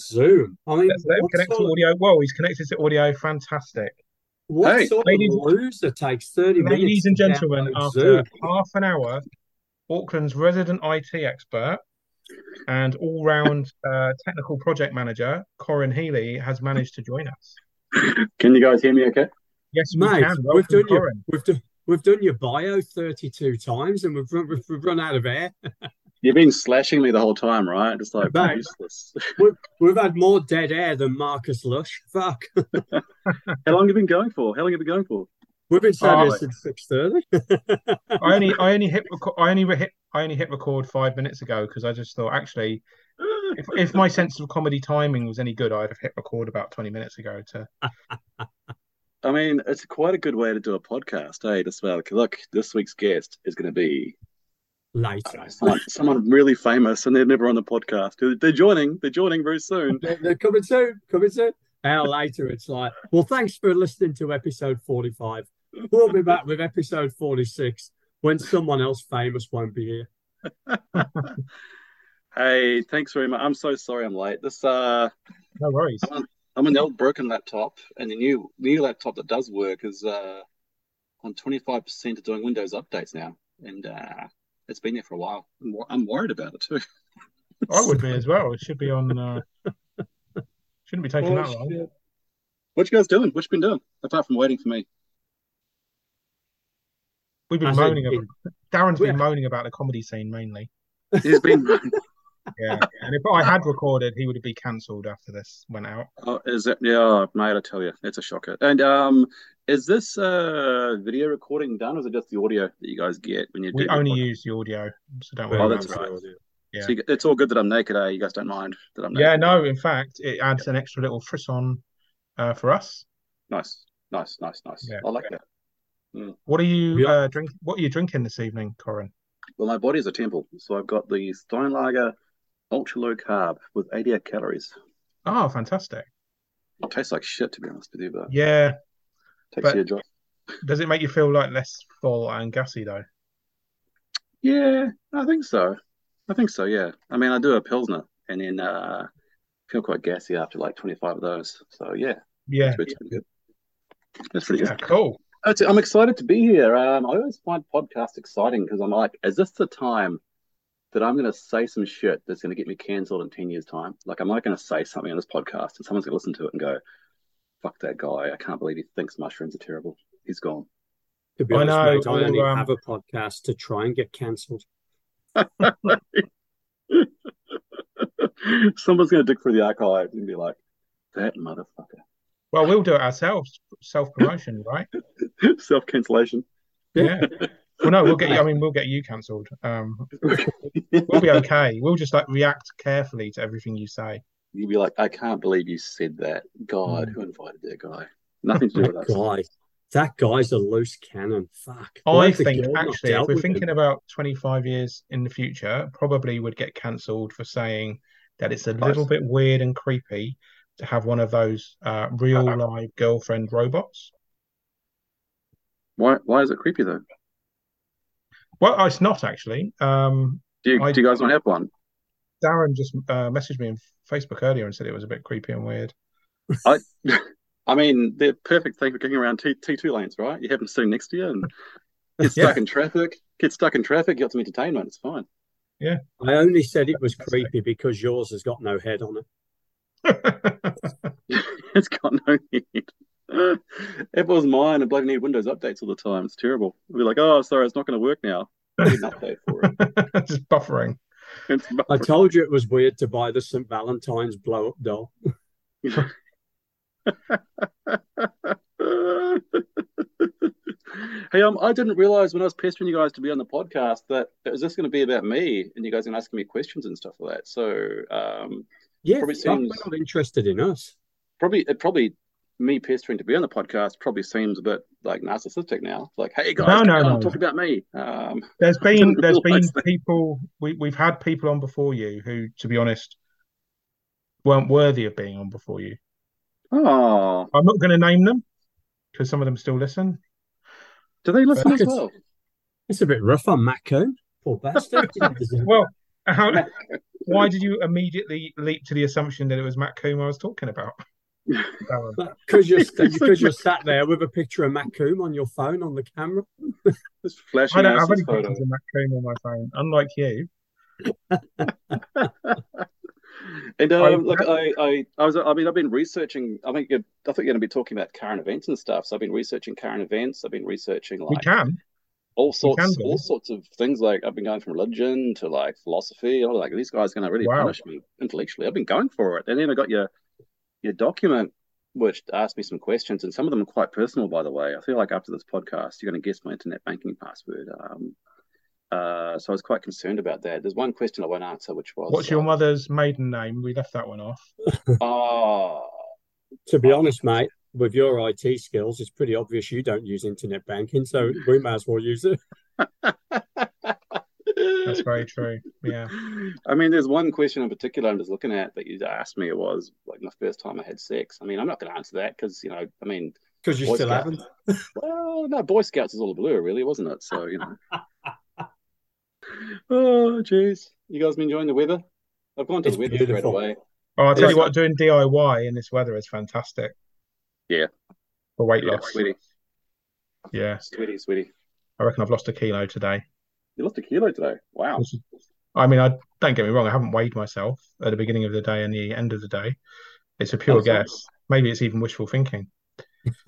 Zoom. I mean, Let's him what connect to sort of- audio. Whoa, he's connected to audio. Fantastic. What Hey, sort ladies- of loser takes 30 minutes? Ladies and gentlemen, after Zoom? half an hour, Auckland's resident IT expert and all-round uh, technical project manager, Corin Healy, has managed to join us. Can you guys hear me okay? Yes, we Mate, can. we've done your, we've done we've done your bio 32 times and we've run, we've, we've run out of air. You've been slashing me the whole time, right? Just like Mate. useless. We've, we've had more dead air than Marcus Lush. Fuck. How long have you been going for? How long have you been going for? We've been saying Oh, this since 6:30. I only, I only hit, reco- I only hit, I only hit record five minutes ago because I just thought actually, if, if my sense of comedy timing was any good, I'd have hit record about twenty minutes ago. To I mean, it's quite a good way to do a podcast, eh? Just like, look, this week's guest is going to be I Later. don't someone, someone really famous, and they're never on the podcast. They're, they're joining. They're joining very soon. They're, they're coming soon. Coming soon. Hour later, it's like, well, thanks for listening to episode 45. We'll be back with episode 46 when someone else famous won't be here. Hey, thanks very much. I'm so sorry I'm late. This uh, no worries. I'm on an old broken laptop, and the new new laptop that does work is uh on 25% of doing Windows updates now, and uh, it's been there for a while. I'm, I'm worried about it too. I would be as well. It should be on. Uh, shouldn't be taking Oh, that long. shit. What you guys doing? What you been doing apart from waiting for me? We've been As in- moaning about. Darran's been Yeah. moaning about the comedy scene mainly. He's been. Yeah, and if I had recorded, he would have been cancelled after this went out. oh, is it? Yeah, mate. I tell you, it's a shocker. And um, is this uh video recording done, or is it just the audio that you guys get when you do? We only podcast? use the audio, so don't Oh, worry. that's about it. right. Yeah. So you, it's all good that I'm naked. Eh? You guys don't mind that I'm naked. Yeah, no. In fact, it adds an extra little frisson uh, for us. Nice, nice, nice, nice. Yeah. I like that. What are you Yeah. uh, drink? What are you drinking this evening, Corin? Well, my body is a temple, so I've got the Steinlager ultra low carb with 88 calories. Oh, fantastic! It tastes like shit, to be honest with you, but Yeah. takes but- you a drop. Does it make you feel like less full and gassy though? Yeah, I think so. I think so. Yeah. I mean, I do a pilsner, and then uh, feel quite gassy after like 25 of those. So yeah, Yeah. it's pretty good. That's pretty Yeah. good. Cool. I'm excited to be here. Um, I always find podcasts exciting because I'm like, is this the time that I'm going to say some shit that's going to get me cancelled in 10 years' time? Like, am I going to say something on this podcast and someone's going to listen to it and go, fuck that guy. I can't believe he thinks mushrooms are terrible. He's gone. To be I honest, know, mate, I only um, have a podcast to try and get cancelled. Someone's going to dig through the archives and be like, that motherfucker. Well, we'll do it ourselves. Self promotion, right? Self cancellation. Yeah. Well, no, we'll get you. I mean, we'll get you cancelled. Um, we'll be okay. We'll just like react carefully to everything you say. You'd be like, I can't believe you said that. God, Mm. who invited that guy? Nothing to do with That us. guy, that guy's a loose cannon. Fuck. I Why think actually, if we're with him? thinking about 25 years in the future, probably would get cancelled for saying that it's a little bit weird and creepy to have one of those uh, real Uh-huh. live girlfriend robots. Why, why is it creepy though? Well, it's not actually. Um, Do you, I- do you guys not have one? Darran just uh, messaged me on Facebook earlier and said it was a bit creepy and weird. I, I mean, they're perfect thing for getting around T T two lanes, right? You have them sitting next to you and get Yeah. stuck in traffic. Get stuck in traffic. Get some entertainment. It's fine. Yeah. I only said it was creepy because yours has got no head on it. it's got no need. If it was mine, I'd bloody need Windows updates all the time. It's terrible. I'd be like, oh, sorry, it's not going to work now. Need an update for it. just buffering. It's I told you it was weird to buy the St. Valentine's blow up doll. hey, um, I didn't realize when I was pestering you guys to be on the podcast that it was just going to be about me and you guys are going to ask me questions and stuff like that. So, um, Yeah, Probably fuck, seems- we're not interested in us. probably it probably me pestering to be on the podcast probably seems a bit like narcissistic now. It's like, hey guys, No, come no, on, no. talk about me. Um, There's been there's been that. people we we've had people on before you who, to be honest, weren't worthy of being on before you. oh, I'm not going to name them because some of them still listen. do they listen as It's- well? It's a bit rough on Matt Coombe. Poor bastard. He didn't deserve Well, how, why did you immediately leap to the assumption that it was Matt Coombe I was talking about? Darran? Because you're because you're sat there with a picture of Matt Coombe on your phone on the camera. Just flashing I don't have Alice's any photo. pictures of Matt Coombe on my phone, unlike you. And I- um, look, I, I, I was, I mean, I've been researching. I think, you're, I think you're going to be talking about current events and stuff. So I've been researching current events. I've been researching We like can. all sorts, can all sorts of things. Like I've been going from religion to like philosophy. I'm like, these guys are going to really Wow. punish me intellectually. I've been going for it. And then I got your, your document, which asked me some questions, and some of them are quite personal, by the way. I feel like after this podcast, you're going to guess my internet banking password. Um, uh, so I was quite concerned about that. There's one question I won't answer, which was, What's your uh, mother's maiden name? We left that one off. Oh, To be honest, mate, with your IT skills, it's pretty obvious you don't use internet banking, so we may as well use it. That's very true. Yeah. I mean, there's one question in particular I'm just looking at that you asked me. It was like my first time I had sex. I mean, I'm not going to answer that because, you know, I mean, Because you Boy still haven't. well, no, Boy Scouts is all a blur, really, wasn't it? So, you know. oh, jeez. You guys been enjoying the weather? I've gone to It's the weather straight beautiful. away. Oh, I'll tell you what, doing DIY in this weather is fantastic. Yeah. For weight Yeah, loss. sweetie, Yeah. sweetie, sweetie. I reckon I've lost a kilo today. You lost a kilo today. Wow. I mean, I don't get me wrong, I haven't weighed myself at the beginning of the day and the end of the day. It's a pure sorry. guess. Maybe it's even wishful thinking.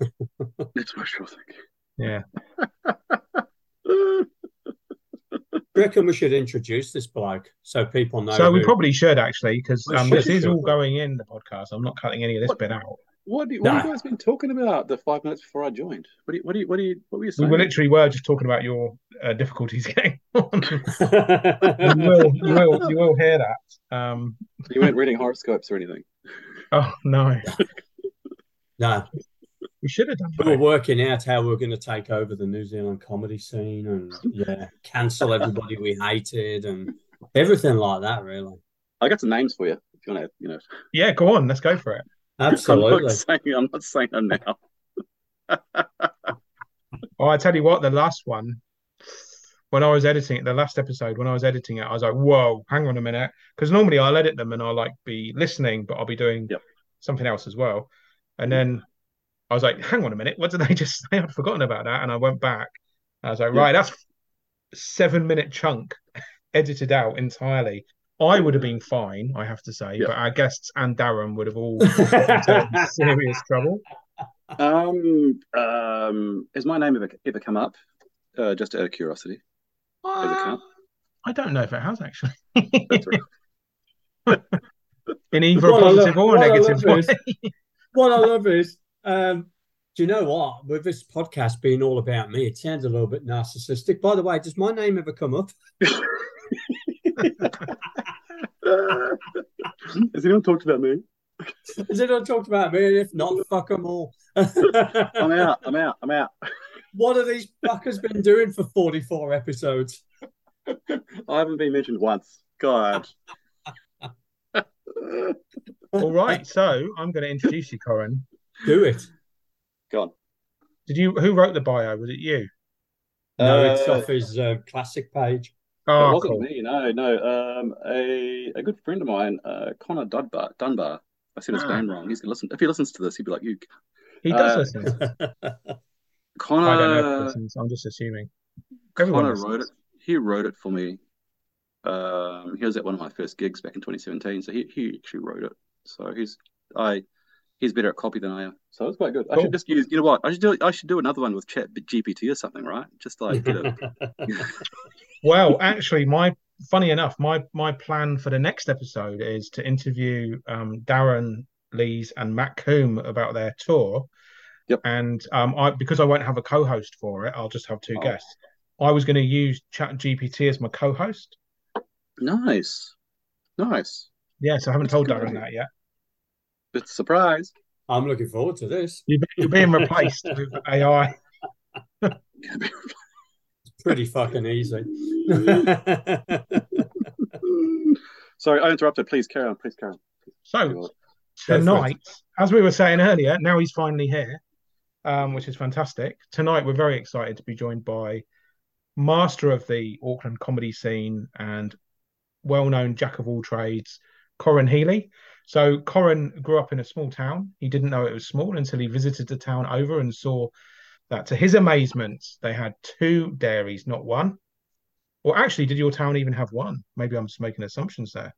It's wishful thinking. Yeah. reckon we should introduce this bloke so people know. So we probably should actually, because We um, should. this is all going in the podcast. I'm not cutting any of this What? bit out. What, do you, what have you guys been talking about the five minutes before I joined? What do you, what do you, what do you, what were you We saying? were literally were just talking about your uh, difficulties getting on. you will, you will, you will hear that. Um, You weren't reading horoscopes or anything. oh no, no. we should have done We were working out how we are going to take over the New Zealand comedy scene and yeah, cancel everybody we hated and everything like that. Really, I got some names for you if you want to, you know. Yeah, go on, let's go for it. I'm not saying, I'm not saying them now. Oh, I tell you what, the last one, when I was editing it, the last episode, when I was editing it, I was like, whoa, hang on a minute. Because normally I'll edit them and I'll like be listening, but I'll be doing Yep. something else as well. And mm. then I was like, hang on a minute, what did they just say? I'd forgotten about that. And I went back. I was like, Yeah. right, that's seven minute chunk edited out entirely. I would have been fine, I have to say, Yeah. but our guests and Darran would have all gotten in serious trouble. Um, um, has my name ever ever come up? Uh, just out of curiosity. Does it count? I don't know if it has actually. In either a What I love- positive or a what I negative way. is- what I love is, um, do you know what? With this podcast being all about me, it sounds a little bit narcissistic. By the way, does my name ever come up? Has anyone talked about me? Has anyone talked about me? If not, fuck them all. I'm out. I'm out. I'm out. What have these fuckers been doing for 44 episodes? I haven't been mentioned once. God. All right, so I'm going to introduce you, Corin. Do it. Go on. Did you? Who wrote the bio? Was it you? No, it's Uh, off his uh, classic page. It Oh, wasn't cool. me, no, no. Um, a a good friend of mine, uh, Connor Dunbar. Dunbar. I said his Ah. name wrong. He's gonna listen. If he listens to this, he'd be like, "You, He does Uh, listen. Connor." I don't know. If listens. I'm just assuming. Everyone Connor listens. wrote it. He wrote it for me. Um, he was at one of my first gigs back in 2017, so he he actually wrote it. So he's I he's better at copy than I am. So it's quite good. I should just use. You know what? I should do. I should do another one with Chat GPT or something, right? Just like a, Well, actually, my funny enough, my my plan for the next episode is to interview um, Darran Lees and Matt Coombe about their tour. Yep. And um, I because I won't have a co-host for it, I'll just have two Oh. guests. I was going to use Chat GPT as my co-host. nice, nice. Yeah, so I haven't That's told Darran idea. that yet. It's a surprise. I'm looking forward to this. You're, you're being replaced with AI. It's pretty fucking easy. Sorry, I interrupted. Please carry on. Please carry on. So Go for it. tonight, as we were saying earlier, now he's finally here, um, which is fantastic. Tonight, we're very excited to be joined by master of the Auckland comedy scene and well-known jack of all trades, Corin Healy. So Corin grew up in a small town. He didn't know it was small until he visited the town over and saw that, to his amazement, they had two dairies, not one. Or actually, did your town even have one? Maybe I'm just making assumptions there.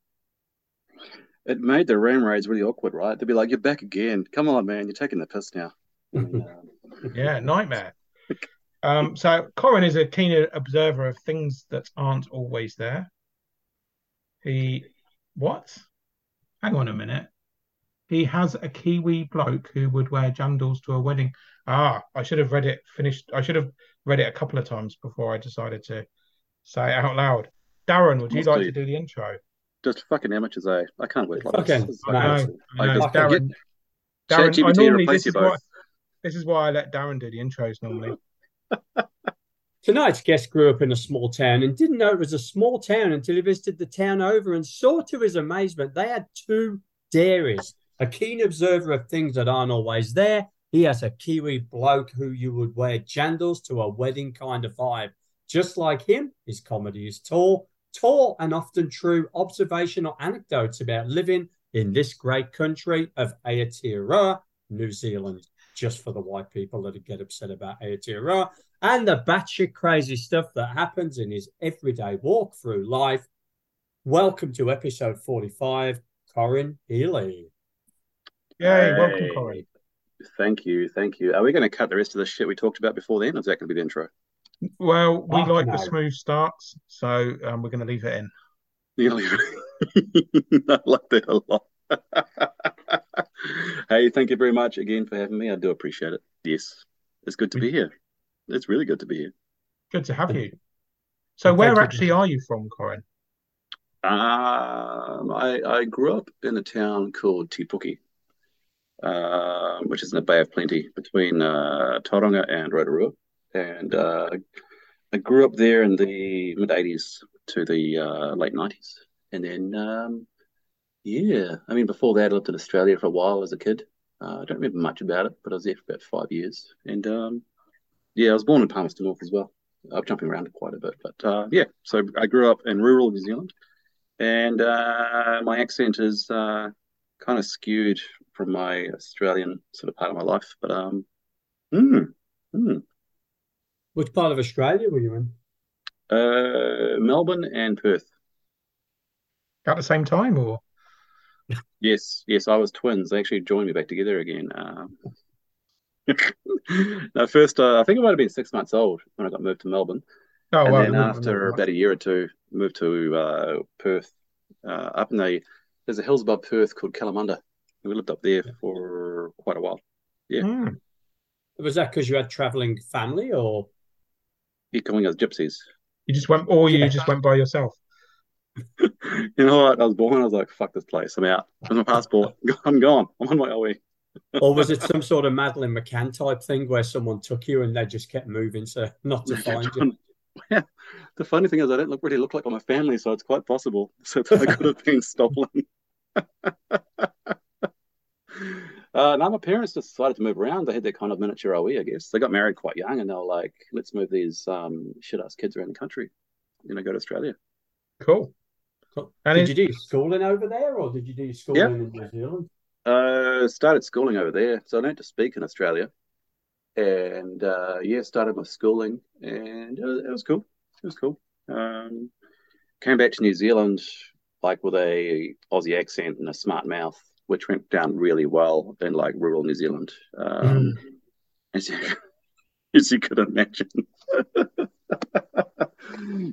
It made the ram raids really awkward, right? They'd be like, "You're back again. Come on, man. You're taking the piss now." Yeah, nightmare. Um, so Corin is a keen observer of things that aren't always there. He what? Hang on a minute. He has a Kiwi bloke who would wear jandals to a wedding. Ah, I should have read it finished. I should have read it a couple of times before I decided to say it out loud. Darran, would you Must like be. to do the intro? just fucking amateurs, eh? I can't work like Fucking this. I know, I know. just- Darran, Get Darran, I normally this is why this is why I let Darran do the intros normally. Tonight's guest grew up in a small town and didn't know it was a small town until he visited the town over and saw to his amazement they had two dairies. A keen observer of things that aren't always there. He has a Kiwi bloke who you would wear jandals to a wedding kind of vibe. Just like him, his comedy is tall, tall and often true observational anecdotes about living in this great country of Aotearoa, New Zealand. Just for the white people that get upset about Aotearoa and the batshit crazy stuff that happens in his everyday walk through life. Welcome to episode 45, Corin Healy. Yay, welcome, Hey. Corin. Thank you, thank you. Are we going to cut the rest of the shit we talked about before then? Or is that going to be the intro? Well, we Oh, like the smooth starts, so um, we're going to leave it in. You I like that a lot. hey, thank you very much again for having me. I do appreciate it. Yes, it's good to be here. It's really good to be here. Good to have you. So, Thank where you. actually are you from, Corin? Um, I, I grew up in a town called Te Puke, uh, which is in the Bay of Plenty between uh, Tauranga and Rotorua. And uh, I grew up there in the mid 80s to the uh, late 90s. And then, um, yeah, I mean, before that, I lived in Australia for a while as a kid. Uh, I don't remember much about it, but I was there for about five years. And um, yeah, I was born in Palmerston North as well. I'm jumping around quite a bit, but uh, yeah, so I grew up in rural New Zealand and uh, my accent is uh, kind of skewed from my Australian sort of part of my life. But um, mm, mm. Which part of Australia were you in? Uh, Melbourne and Perth. At the same time, or Yes, yes, I was twins. They actually joined me back together again. Um, no, first, uh, I think I might have been six months old when I got moved to Melbourne. oh, and well, then after no, about a year or two, moved to uh, Perth, uh, up in the there's a hills above Perth called Kalamunda. We lived up there for quite a while. yeah. Hmm. Was that because you had traveling family or? You're calling us gypsies. you just went, or you Yeah. just went by yourself. You know what? I was born. I was like, "Fuck this place. I'm out. With my passport. I'm gone. I'm on my way." Or was it some sort of Madeleine McCann type thing where someone took you and they just kept moving so not to find you? Yeah. The funny thing is, I don't look really look like my family, so it's quite possible. So I could have been stolen. Uh, now my parents just decided to move around. They had their kind of miniature OE, I guess. They got married quite young, and they were like, "Let's move these um, shit ass kids around the country, you know, go to Australia." Cool. And did it- you do schooling over there or did you do schooling Yeah. in New Zealand? Uh, started schooling over there, so I learned to speak in Australia, and uh, yeah, started my schooling, and it was, it was cool. It was cool. Um, came back to New Zealand like with a Aussie accent and a smart mouth, which went down really well in like rural New Zealand, um, as, you, as you could imagine.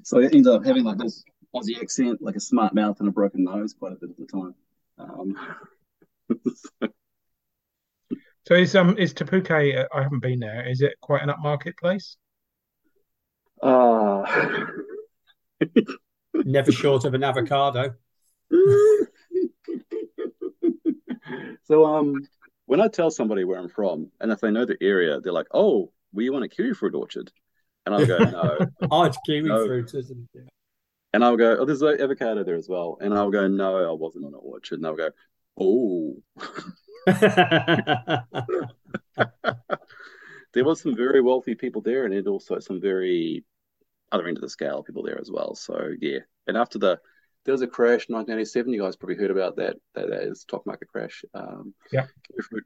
so I ended up having like this Aussie accent, like a smart mouth and a broken nose, quite a bit of the time. Um, So is um is Te Puke? uh, I haven't been there. Is it quite an upmarket place? Uh, Never short of an avocado. so um when I tell somebody where I'm from and if they know the area, they're like, Oh, we want a kiwi fruit orchard? And I'll go, No. Oh, it's kiwi No. fruit, isn't it? And I'll go, Oh, there's an avocado there as well. And I'll go, No, I wasn't on an orchard. And I'll go, Oh, there was some very wealthy people there and then also some very other end of the scale people there as well. So yeah. And after the there was a crash in 1987. You guys probably heard about that. That, that is stock market crash. Um, Yeah.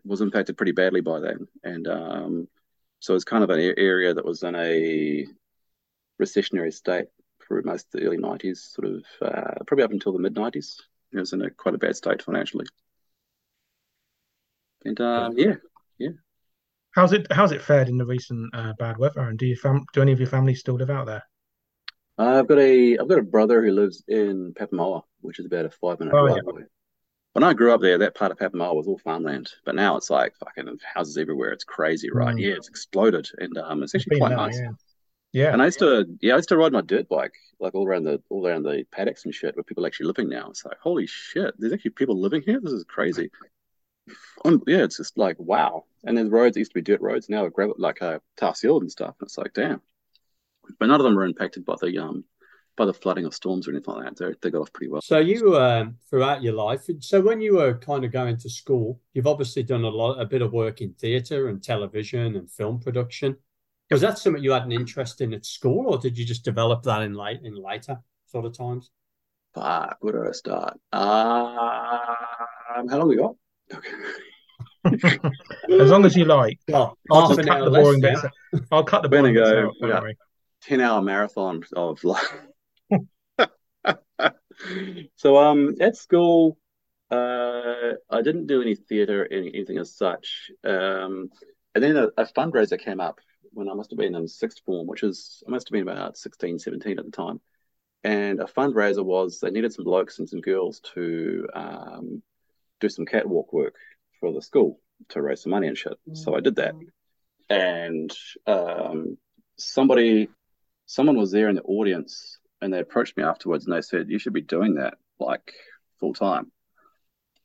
was impacted pretty badly by that, and um, so it's kind of an area that was in a recessionary state for most of the early 90s, sort of uh, probably up until the mid 90s. It was in a quite a bad state financially. And um, yeah, How's it how's it fared in the recent uh, bad weather? And do you fam do any of your family still live out there? I've got a I've got a brother who lives in Papamoa, which is about a five minute Oh, drive yeah. away. When I grew up there, that part of Papamoa was all farmland, but now it's like fucking houses everywhere. It's crazy, right? Mm. Yeah, it's exploded, and um, it's actually Been quite there, nice. yeah. Yeah. And I used to, yeah, I used to ride my dirt bike like all around the all around the paddocks and shit, where people actually living now. It's like, holy shit, there's actually people living here. This is crazy. Um, yeah, it's just like wow. And then the roads used to be dirt roads, now are gravel, like uh, tar sealed and stuff. And it's like, damn. But none of them are impacted by the um by the flooding of storms or anything like that. They they got off pretty well. So you, um, throughout your life, so when you were kind of going to school, you've obviously done a lot, a bit of work in theatre and television and film production. Was that something you had an interest in at school, or did you just develop that in late in later sort of times? Fuck, where do I start? Um, how long we got? Okay. As long as you like. Well, I'll half just an cut hour the less. boring yeah. bits. I'll cut the boring bits go, out. Don't yeah. 10 hour marathon of life. so um at school uh I didn't do any theater any, anything as such um and then a, a fundraiser came up when I must have been in sixth form which is I must have been about 16 17 at the time and a fundraiser was they needed some blokes and some girls to um do some catwalk work for the school to raise some money and shit so I did that and um somebody someone was there in the audience and they approached me afterwards and they said, You should be doing that like full time.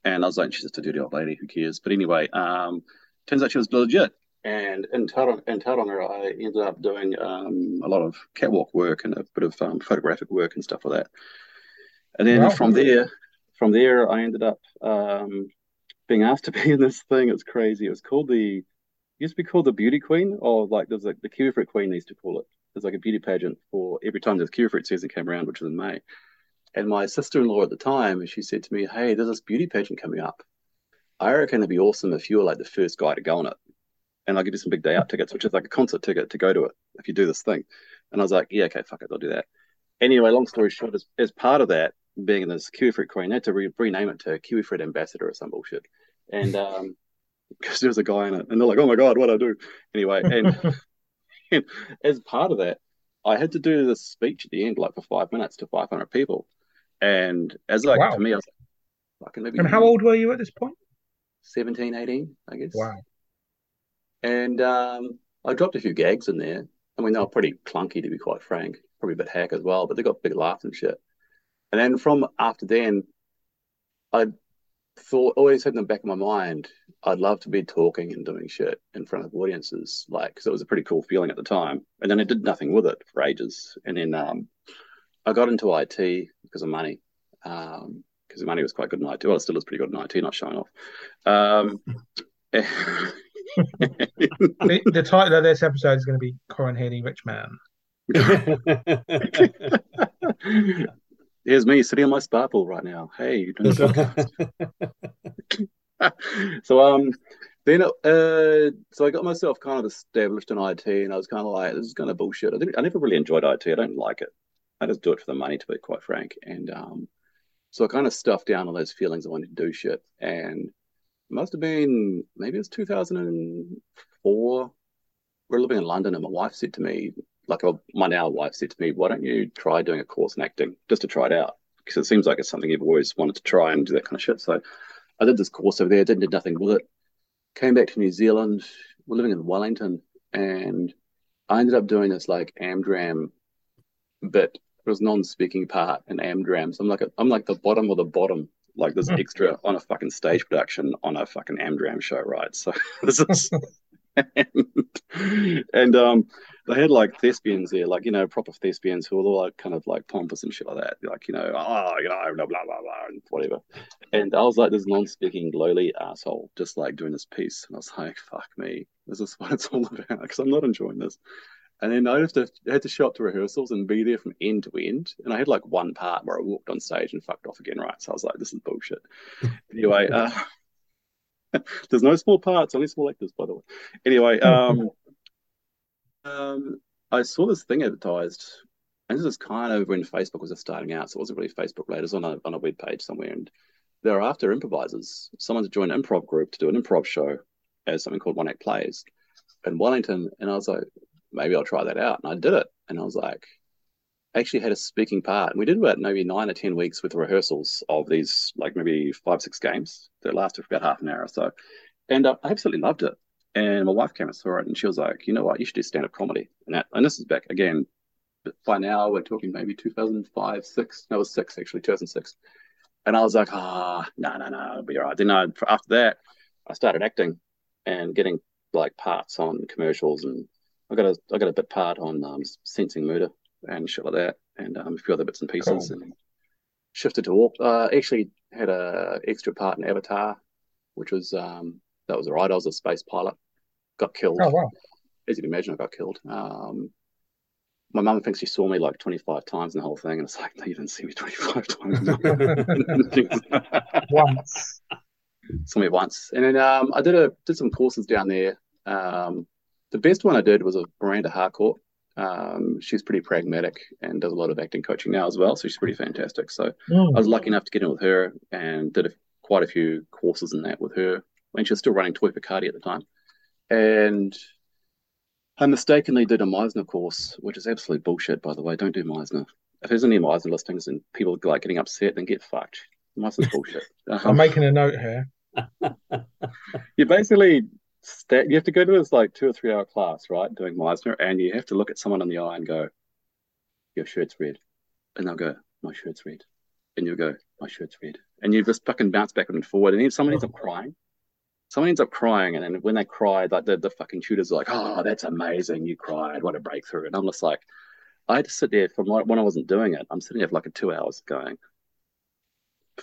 And I was like, She's just a dirty old lady, who cares? But anyway, um, turns out she was legit. And in Tauranga, in Tauranga I ended up doing um, a lot of catwalk work and a bit of um, photographic work and stuff like that. And then Wow. from there, from there, I ended up um, being asked to be in this thing. It's crazy. It was called the, used to be called the Beauty Queen, or like there's like the Kiwifruit Queen, they used to call it there's like a beauty pageant for every time the kiwifruit season came around, which was in May. And my sister-in-law at the time, she said to me, "Hey, there's this beauty pageant coming up. I reckon it'd be awesome if you were like the first guy to go on it, and I'll give you some big day out tickets, which is like a concert ticket to go to it if you do this thing." And I was like, "Yeah, okay, fuck it, I'll do that." Anyway, long story short, as, as part of that, being in this kiwifruit queen, they had to re- rename it to kiwifruit ambassador or some bullshit, and um, because there was a guy in it, and they're like, "Oh my god, what do I do?" Anyway, and as part of that, I had to do this speech at the end, like for five minutes to 500 people. And as like, Wow. to me, I was like, fucking maybe And how old were you at this point? 17, 18, I guess. Wow. And um, I dropped a few gags in there. I mean, they were pretty clunky, to be quite frank, probably a bit hack as well, but they got big laughs and shit. And then from after then, I thought, always had in the back of my mind, I'd love to be talking and doing shit in front of audiences, like, because it was a pretty cool feeling at the time. And then I did nothing with it for ages. And then um, I got into IT because of money, um, because the money was quite good in IT. Well, it still is pretty good in IT, not showing off. Um, The, the title of this episode is going to be Corin Healy, Rich Man. Here's me sitting on my sparkle right now. Hey, doing a so um then uh so I got myself kind of established in IT and I was kind of like this is kind of bullshit. I didn't I never really enjoyed IT. I don't like it. I just do it for the money to be quite frank. And um so I kind of stuffed down all those feelings I wanted to do shit. And must have been maybe it was 2004. We were living in London and my wife said to me, like my now wife said to me, why don't you try doing a course in acting just to try it out? Because it seems like it's something you've always wanted to try and do that kind of shit. So I did this course over there, didn't do nothing with it. Came back to New Zealand. We're living in Wellington, and I ended up doing this like Amdram bit. It was non-speaking part in Amdram. So I'm like a, I'm like the bottom of the bottom, like this extra on a fucking stage production on a fucking Amdram show, right? So this is and, and um they had like thespians there, like you know, proper thespians who were all like kind of like pompous and shit like that, like you know, oh, you know, blah blah blah blah, and whatever. And I was like this non-speaking lowly asshole, just like doing this piece, and I was like, fuck me, this is what it's all about, because I'm not enjoying this. And then I had to had to show up to rehearsals and be there from end to end. And I had like one part where I walked on stage and fucked off again, right? So I was like, this is bullshit. anyway, uh, there's no small parts, only small actors, by the way. Anyway, um, um, I saw this thing advertised, and this is kind of when Facebook was just starting out, so it wasn't really Facebook related. It was on a on a web page somewhere, and they're after improvisers, someone to join an improv group to do an improv show as something called One Act Plays in Wellington. And I was like, maybe I'll try that out. And I did it. And I was like, I actually had a speaking part. And we did about maybe nine or 10 weeks with rehearsals of these, like maybe five, six games that lasted for about half an hour or so. And uh, I absolutely loved it. And my wife came and saw it and she was like, you know what, you should do stand up comedy. And that, and this is back again, by now we're talking maybe 2005, six, no, it was six actually, 2006. And I was like, ah, oh, no, no, no, it'll be all right. Then I, after that, I started acting and getting like parts on commercials, and I got a I got a bit part on um, sensing murder and shit like that, and um, a few other bits and pieces, cool. and shifted to walk. Uh, actually had a extra part in Avatar, which was um, that was alright. I was a space pilot, got killed. Oh wow! As you can imagine, I got killed. Um, my mum thinks she saw me like 25 times in the whole thing, and it's like, no, you didn't see me 25 times. Once. Saw me once, and then um, I did a did some courses down there. Um, the best one I did was a Miranda Harcourt. Um, she's pretty pragmatic and does a lot of acting coaching now as well, so she's pretty fantastic. So mm. I was lucky enough to get in with her and did a, quite a few courses in that with her when she was still running Toi Whakaari at the time. And I mistakenly did a Meisner course, which is absolute bullshit, by the way. Don't do Meisner. If there's any Meisner listings and people like getting upset, then get fucked. Meisner's bullshit. Um, I'm making a note here. you basically you have to go to this like two or three hour class, right, doing Meisner, and you have to look at someone in the eye and go, "Your shirt's red," and they'll go, "My shirt's red," and you'll go, "My shirt's red," and you just fucking bounce back and forward, and then someone ends up crying someone ends up crying, and then when they cry, like the, the fucking tutors are like, "Oh, that's amazing! You cried! What a breakthrough!" And I'm just like, I had to sit there from when I wasn't doing it. I'm sitting there for like a two hours going,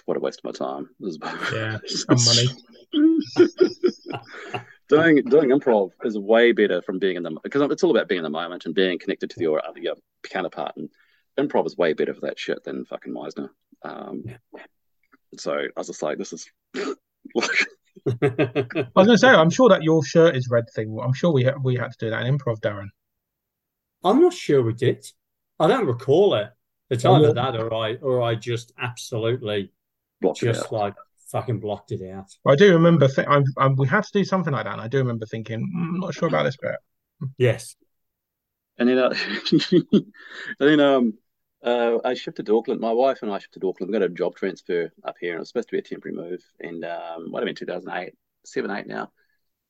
"What a waste of my time!" This is yeah, money. doing doing improv is way better from being in the because it's all about being in the moment and being connected to your other your counterpart. And improv is way better for that shit than fucking Meisner. Um, yeah. So I was just like, this is I was going to say, I'm sure that your shirt is red thing. I'm sure we we had to do that in improv, Darran. I'm not sure we did. I don't recall it. It's either that or I or I just absolutely blocked just like fucking blocked it out. I do remember. Th- I'm, I'm, we had to do something like that, and I do remember thinking, mm, I'm not sure about this bit. Yes. And then, uh, and then um, uh, I shifted to Auckland. My wife and I shifted to Auckland. We got a job transfer up here, and it was supposed to be a temporary move. And um, might have been 2008, seven, eight now.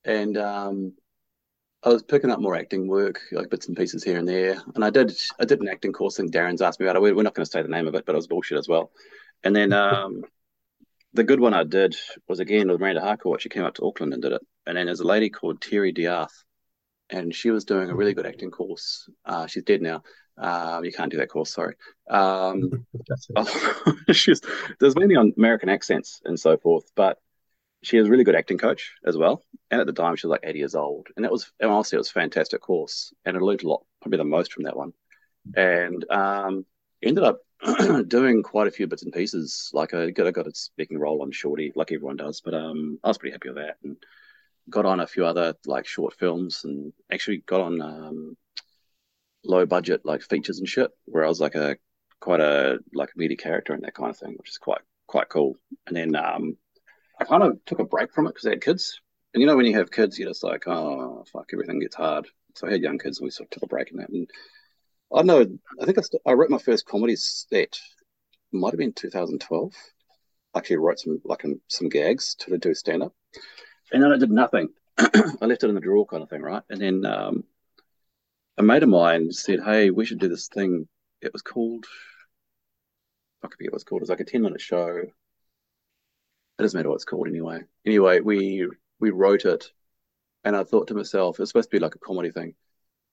And um, I was picking up more acting work, like bits and pieces here and there. And I did, I did an acting course, and Darran's asked me about it. We're not going to say the name of it, but it was bullshit as well. And then um, the good one I did was again with Miranda Harcourt. She came up to Auckland and did it. And then there's a lady called Terry Diath, and she was doing a really good acting course. Uh, she's dead now. Um, you can't do that course, sorry. Um, she's there's mainly on American accents and so forth, but she is a really good acting coach as well. And at the time, she was like 80 years old, and that was and honestly, it was a fantastic course, and I learned a lot, probably the most from that one. And um, ended up doing quite a few bits and pieces. Like I got, I got a speaking role on Shorty, like everyone does, but um, I was pretty happy with that, and got on a few other like short films, and actually got on um, low budget like features and shit, where I was like a quite a like a meaty character and that kind of thing, which is quite quite cool. And then um, I kind of took a break from it because I had kids, and you know when you have kids, you're just like, oh fuck, everything gets hard. So I had young kids, and we sort of took a break in that. And I know, I think I, st- I wrote my first comedy set, might have been 2012. I actually wrote some like um, some gags to do stand up, and then I did nothing. I left it in the drawer kind of thing, right? And then um, a mate of mine said, "Hey, we should do this thing." It was called I forget what it's called. It was like a ten minute show. It doesn't matter what it's called anyway. Anyway, we we wrote it, and I thought to myself, it's supposed to be like a comedy thing,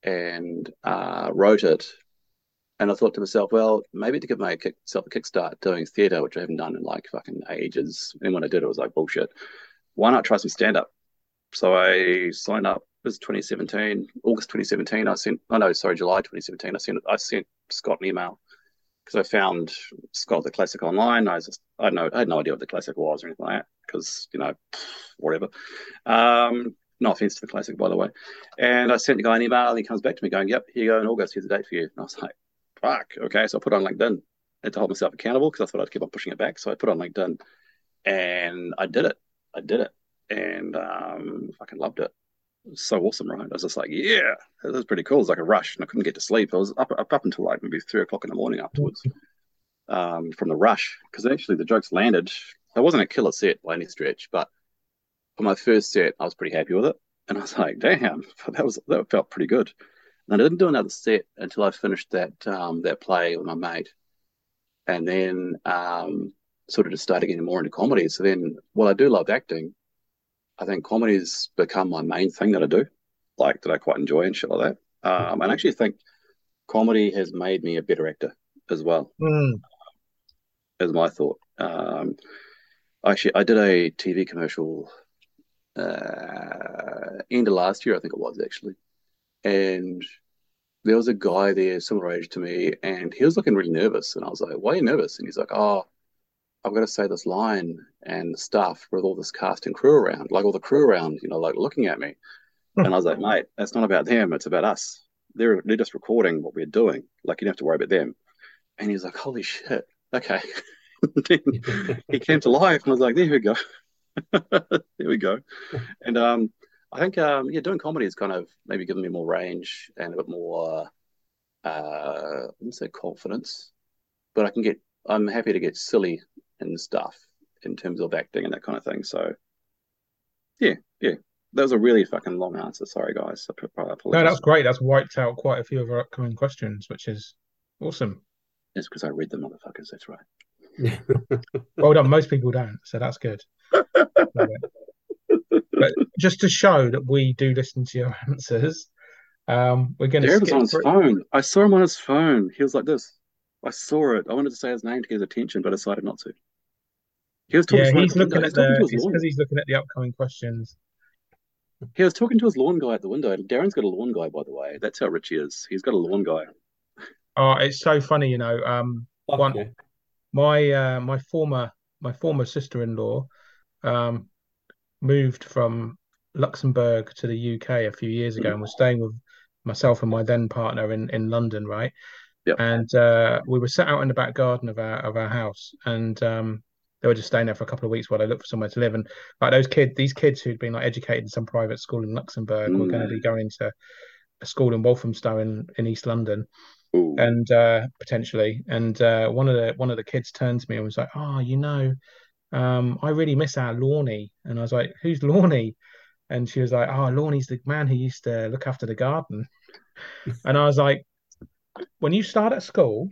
and uh, wrote it, and I thought to myself, well, maybe to give myself a kickstart doing theatre, which I haven't done in like fucking ages, and when I did, it was like bullshit. Why not try some stand up? So I signed up It was 2017, August 2017. I sent, oh no, sorry, July 2017. I sent, I sent Scott an email because I found Scott the Classic online. I was just, I know, I had no idea what the Classic was or anything like that because you know, whatever. Um, no offense to the Classic, by the way. And I sent the guy an email, and he comes back to me going, "Yep, here you go in August. Here's a date for you." And I was like, "Fuck, okay." So I put on LinkedIn and to hold myself accountable because I thought I'd keep on pushing it back. So I put on LinkedIn, and I did it. I did it, and um, fucking loved it. so awesome, right? I was just like, "Yeah, that was pretty cool." It was like a rush, and I couldn't get to sleep. I was up up, up until like maybe three o'clock in the morning afterwards. Um, from the rush, because actually the jokes landed. It wasn't a killer set by any stretch, but for my first set, I was pretty happy with it. And I was like, damn, that was that felt pretty good. And I didn't do another set until I finished that um, that play with my mate, and then um, sort of just started getting more into comedy. So then, while I do love acting, I think comedy's become my main thing that I do, like that I quite enjoy and shit like that. Um, and I actually think comedy has made me a better actor as well. Mm. Is my thought. Um, actually, I did a TV commercial uh, end of last year, I think it was actually, and there was a guy there similar age to me, and he was looking really nervous, and I was like, "Why are you nervous?" And he's like, "Oh, I've got to say this line and stuff with all this cast and crew around, like all the crew around, you know, like looking at me." and I was like, "Mate, that's not about them; it's about us. They're they're just recording what we're doing. Like you don't have to worry about them." And he's like, "Holy shit, okay." he came to life, and I was like, "There we go." there we go. And um, I think um, yeah, doing comedy has kind of maybe given me more range and a bit more uh, I wouldn't say confidence, but I can get I'm happy to get silly and stuff in terms of acting and that kind of thing. So yeah, yeah. That was a really fucking long answer. Sorry, guys. I no, that's great. That's wiped out quite a few of our upcoming questions, which is awesome. It's because I read the motherfuckers. That's right. Well done. Most people don't, so that's good. but just to show that we do listen to your answers, um, we're going to. Jared was on his through. phone. I saw him on his phone. He was like this. I saw it. I wanted to say his name to get his attention, but I decided not to. He was talking. Yeah, he's looking at the. because he's looking at the upcoming questions. He was talking to his lawn guy at the window. Darran's got a lawn guy, by the way. That's how rich he is. He's got a lawn guy. Oh, it's so funny, you know. Um, one, my uh, my former my former sister in law um, moved from Luxembourg to the UK a few years ago and was staying with myself and my then partner in, in London, right? Yep. And uh, we were set out in the back garden of our of our house, and um, they were just staying there for a couple of weeks while they looked for somewhere to live. And like those kids, these kids who'd been like educated in some private school in Luxembourg mm. were going to be going to a school in Walthamstow in, in East London. Ooh. And uh, potentially, and uh, one of the one of the kids turned to me and was like, "Oh, you know, um, I really miss our Lornie. And I was like, who's Lornie? And she was like, oh, Lornie's the man who used to look after the garden. and I was like, when you start at school,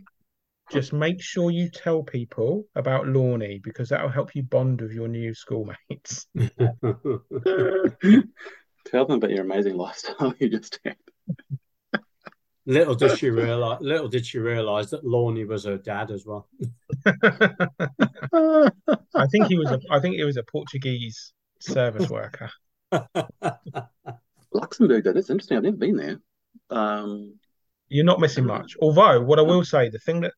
just make sure you tell people about Lornie because that'll help you bond with your new schoolmates. tell them about your amazing lifestyle you just had. Little did she realize. Little did she realize that Lornie was her dad as well. I think he was. A, I think he was a Portuguese service worker. Luxembourg, though, that's interesting. I've never been there. Um, You're not missing much. Although, what I will say, the thing that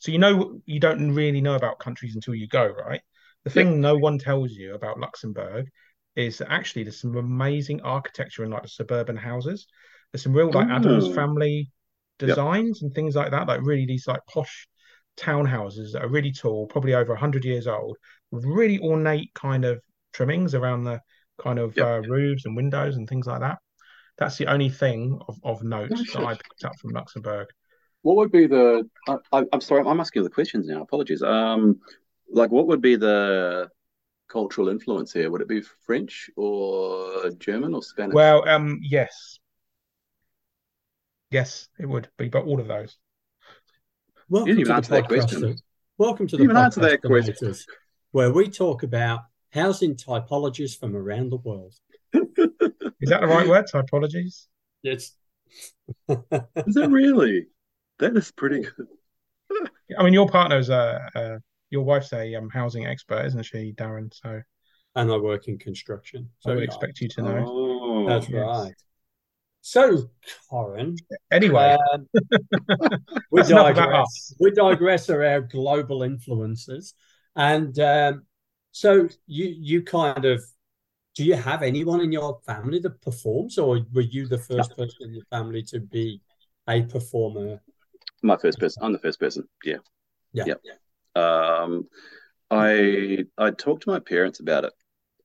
so you know you don't really know about countries until you go, right? The thing yep. no one tells you about Luxembourg is that actually there's some amazing architecture in like the suburban houses. There's some real like Ooh. Addams family designs yep. and things like that, like really these like posh townhouses that are really tall, probably over 100 years old, with really ornate kind of trimmings around the kind of yep. uh, roofs and windows and things like that. That's the only thing of, of note that I picked up from Luxembourg. What would be the? I, am sorry, I'm asking the questions now. Apologies. Um, like what would be the cultural influence here? Would it be French or German or Spanish? Well, um, yes, Yes, it would be, but all of those. Welcome you to the that question. Welcome to the you answer that question. where we talk about housing typologies from around the world. is that the right word? Typologies? Yes. is it really? That is pretty good. I mean, your partner's a, a your wife's a um, housing expert, isn't she, Darran? So, and I work in construction. So I would expect you to know. Oh, That's yes. right. So, Corin, Anyway, um, we That's digress. We digress are our global influences, and um, so you you kind of do you have anyone in your family that performs, or were you the first person in your family to be a performer? My first person. I'm the first person. Yeah. Yeah. Yep. Um, I I talked to my parents about it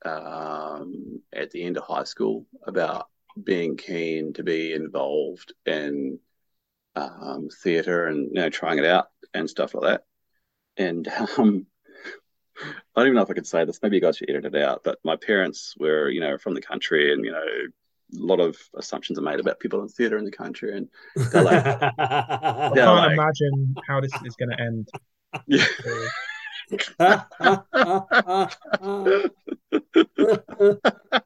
um, at the end of high school about being keen to be involved in um, theatre and you know trying it out and stuff like that. And um, I don't even know if I could say this. Maybe you guys should edit it out. But my parents were you know from the country, and you know a lot of assumptions are made about people in theatre in the country, and they're like, I Yeah, can't like- imagine how this is going to end.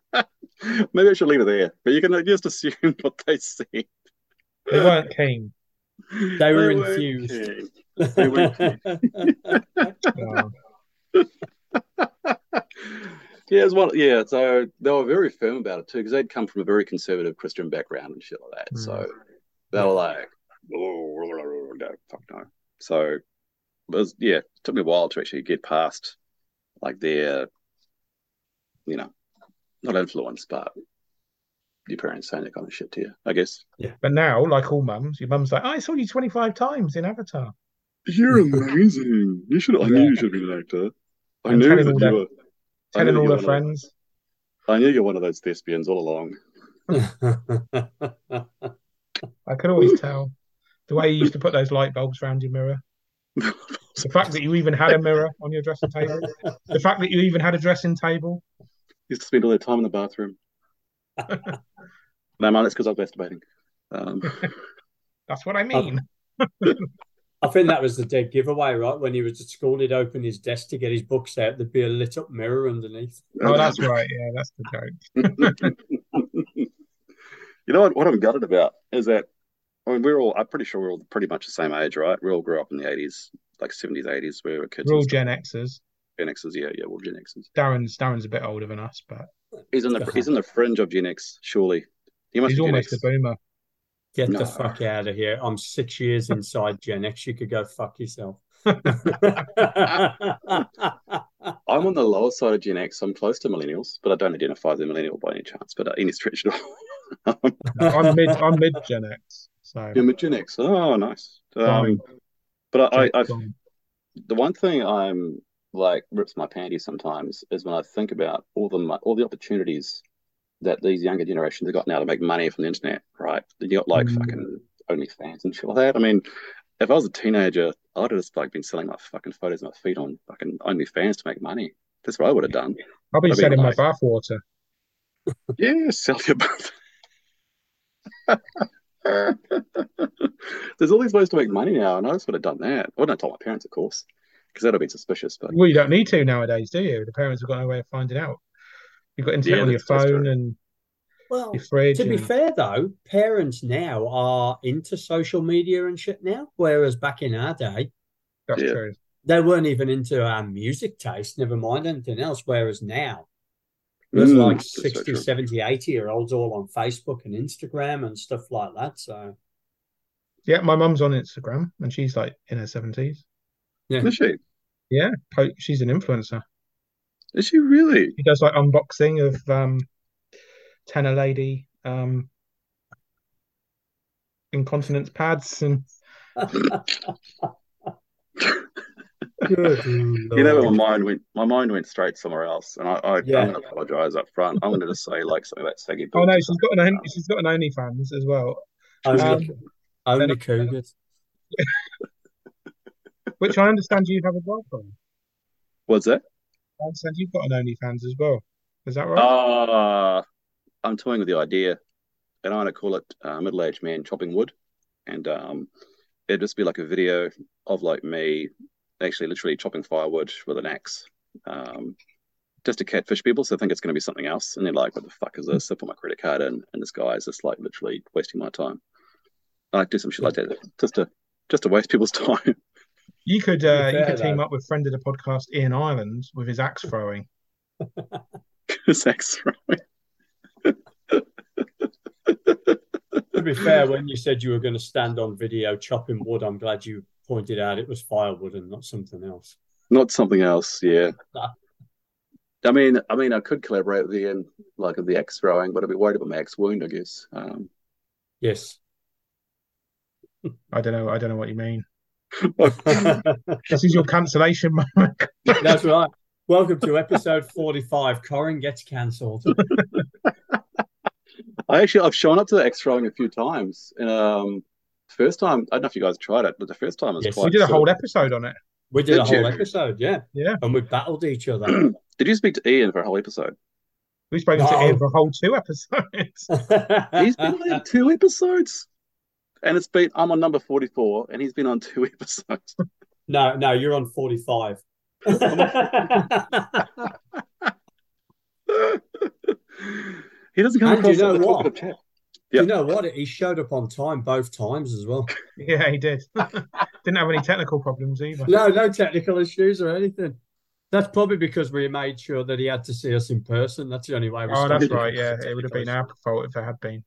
yeah. Maybe I should leave it there, but you can just assume what they said. They weren't keen. They were weren't infused. keen. They weren't keen. Yeah, it's one. Yeah, so they were very firm about it too, because they'd come from a very conservative Christian background and shit like that. Mm. So they were like, "Oh, no, fuck no." So it was yeah, it took me a while to actually get past like their, you know, not influence, but your parents saying that kind of shit to you. I guess Yeah. But now, like all mums, your mum's like, oh, I saw you 25 times in Avatar. you're amazing. You should. I knew you should be an actor. I And knew that you were. Telling all you her were one of- friends. I knew you're one of those thespians all along. I could always tell. The way you used to put those light bulbs around your mirror. The fact that you even had a mirror on your dressing table. The fact that you even had a dressing table. Used to spend all their time in the bathroom. no, man, that's because I was masturbating. Um, That's what I mean. I think that was the dead giveaway, right? When he was at school, he'd open his desk to get his books out. There'd be a lit up mirror underneath. Oh, that's right. Yeah, that's the joke. you know what? What I'm gutted about is that I mean, we're all. I'm pretty sure we're all pretty much the same age, right? We all grew up in the 80s, like 70s, 80s. We were kids. We're all Gen Xers. Stuff. Gen Xers, yeah, yeah, we're all Gen Xers. Darran's Darran's a bit older than us, but He's on the he's in the fringe of Gen X, surely. He must he's be almost X. a boomer. Get No. the fuck out of here. I'm six years inside Gen X. You could go fuck yourself. I'm on the lower side of Gen X. I'm close to millennials, but I don't identify as a millennial by any chance, but uh, any stretch at all. I'm mid. I'm mid Gen X. So You're mid Gen X. Oh, nice. Um, Um, but I, I, um, the one thing I'm like rips my panties sometimes is when I think about all the all the opportunities that these younger generations have got now to make money from the internet, right? You got like Mm. fucking OnlyFans and shit like that. I mean, if I was a teenager, I'd have just like been selling my fucking photos of my feet on fucking OnlyFans to make money. That's what I would have done. I'll be I mean, selling my like- bathwater. Yeah, sell your bath. There's all these ways to make money now, and I just would have done that. I wouldn't have told my parents, of course, because that'll be suspicious. But Well, you don't need to nowadays, do you? The parents have got no way of finding out. You've got internet Yeah, on your that's- that's phone and well, your fridge. to be fair though, parents now are into social media and shit now, whereas back in our day, that's Yeah. true. they weren't even into our music taste, never mind anything else. Whereas now, there's Mm, like that's so 60, 70, 80 year olds all on Facebook and Instagram and stuff like that. So, Yeah, my mum's on Instagram and she's like in her seventies. is she? Yeah, po- she's an influencer. Is she really? She does like unboxing of um Tena Lady um incontinence pads and good You know, Lord. my mind went. My mind went straight somewhere else, and I, I Yeah. I'm going to apologize up front. I'm going to just say like something about saggy. oh no, she's got an she's got an OnlyFans as well, only, Um, only cougars. Which I understand you have as well. Corin. What's that? I understand you've got an OnlyFans as well. Is that right? Uh, I'm toying with the idea, and I want to call it uh, middle-aged man chopping wood, and um, it'd just be like a video of like me actually literally chopping firewood with an axe, um, just to catfish people. So I think it's going to be something else, and they're like, "What the fuck is this?" I put my credit card in, and this guy is just like literally wasting my time. I like do some shit like that just to just to waste people's time. You could uh, you could team though. up with friend of the podcast Ian Ireland with his axe throwing. His axe throwing. To be fair, when you said you were going to stand on video chopping wood, I'm glad you pointed out it was firewood and not something else. Not something else, yeah. I mean, I mean, I could collaborate with Ian, like the axe throwing, but I'd be worried about my axe wound, I guess. Um, Yes. I don't know. I don't know what you mean. That's This is your cancellation moment. That's right. Welcome to episode 45. Corin gets cancelled. I actually I've shown up to the X throwing a few times. Um, first time, I don't know if you guys tried it, but the first time was Yes, quite. We did a sort whole episode on it. We did a whole you? episode, yeah. Yeah. And we battled each other. Did you speak to Ian for a whole episode? We spoke spoken to Ian for a whole two episodes. He's been on there two episodes, and it's been I'm on number forty four, and he's been on two episodes. no, no, you're on 45. he doesn't come And across you know as what? talkative chap. You know what? He showed up on time both times as well. yeah, he did. Didn't have any technical problems either. No, no technical issues or anything. That's probably because we made sure that he had to see us in person. That's the only way we Oh, that's right. Yeah, it would have been our fault if there had been.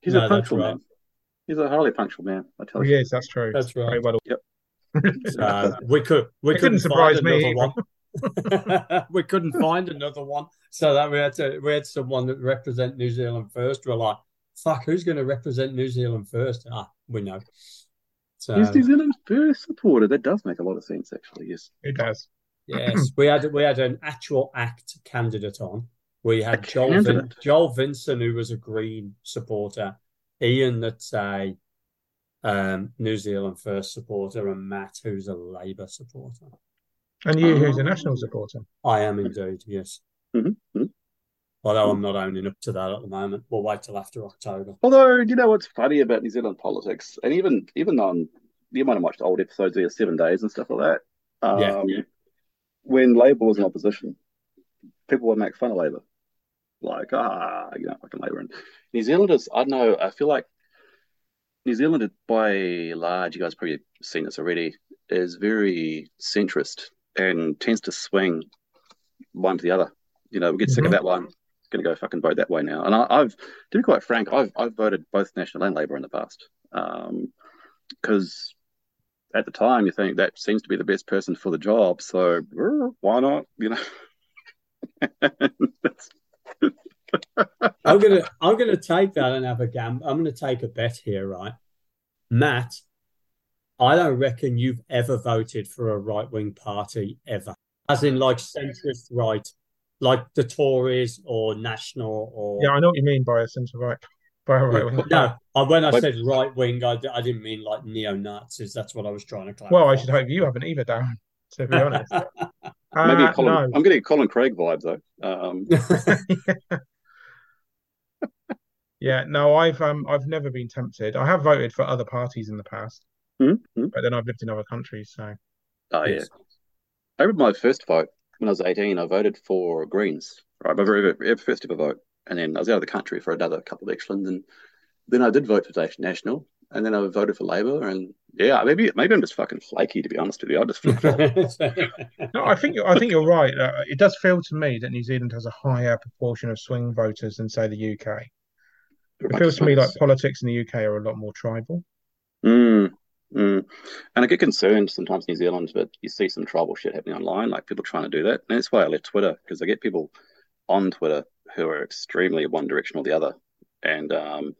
He's No, a that's punctual right. man. He's a highly punctual man. I tell you. Yes, That's true. That's right. Very well. So we could we It couldn't didn't surprise me one. we couldn't find another one, so that we had to we had someone that represent New Zealand first. We're like, fuck, who's going to represent New Zealand first? Ah, we know. So He's New Zealand's first supporter. That does make a lot of sense, actually. Yes. It does. yes, we had we had an actual ACT candidate on. We had A Joel Vin. Joel Vinson, who was a Green supporter, Ian, that's a um, New Zealand first supporter, and Matt, who's a Labour supporter. And you, who's a Oh. national supporter? I am indeed, yes. Mhm, mhm. Although I'm not owning up to that at the moment. We'll wait till after October. Although, you know what's funny about New Zealand politics, and even even on you might have watched old episodes there, Seven Days and stuff like that. Um, Yeah. When Labour was in opposition, people would make fun of Labour, like ah, you know, fucking Labour. And New Zealanders, I don't know, I feel like New Zealand, by large, you guys probably seen this already, is very centrist and tends to swing one to the other. You know, we get sick of Mhm. that one. Going to go fucking vote that way now. And I, I've, to be quite frank, I've I've voted both National and Labour in the past, because at the time you think that seems to be the best person for the job. So er, why not? You know. That's- I'm gonna I'm gonna take that and have a gam. I'm gonna take a bet here, right? Matt, I don't reckon you've ever voted for a right wing party ever. As in like centrist right, like the Tories or National or Yeah, I know what you mean by a centre right. By a right wing. No, when I But- said right wing, I, I didn't mean like neo Nazis. That's what I was trying to clarify. Well, I should hope you haven't either, Darran. To be honest. Maybe Uh, Colin, no. I'm getting a Colin Craig vibe though. Um, Yeah, no, I've um I've never been tempted. I have voted for other parties in the past, hmm, hmm. but then I've lived in other countries, so Oh yeah. Yes. I remember my first vote when I was 18. I voted for Greens, right? My very, very first ever vote. And then I was out of the country for another couple of elections. And then I did vote for Nation National. And then I voted for Labour. And yeah, maybe maybe I'm just fucking flaky, to be honest with you. I just flip no, I think I think you're right. Uh, it does feel to me that New Zealand has a higher proportion of swing voters than say the UK. It feels to me like politics in the UK are a lot more tribal. Mm, mm. And I get concerned sometimes in New Zealand, but you see some tribal shit happening online, like people trying to do that. And that's why I left Twitter, because I get people on Twitter who are extremely one direction or the other. And um,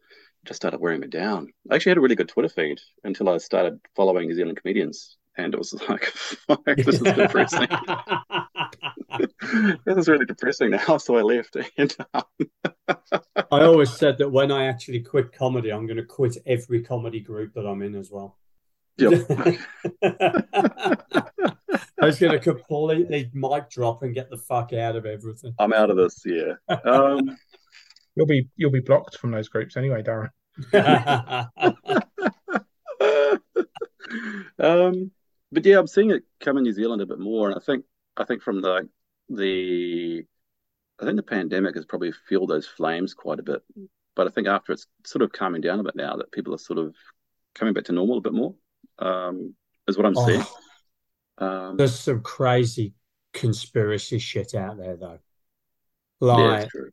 just started wearing me down. I actually had a really good Twitter feed until I started following New Zealand comedians. And it was like, fuck, this is depressing. this is really depressing now. So I left. And um, I always said that when I actually quit comedy, I'm going to quit every comedy group that I'm in as well. yep. I was going to completely mic drop and get the fuck out of everything. I'm out of this. Yeah. Um, You'll be you'll be blocked from those groups anyway, Darran. Um, but yeah, I'm seeing it come in New Zealand a bit more, and I think I think from the the I think the pandemic has probably fueled those flames quite a bit. But I think after it's sort of calming down a bit now, that people are sort of coming back to normal a bit more. Um, is what I'm seeing. Oh, Um, there's some crazy conspiracy shit out there, though. yeah, Like, true.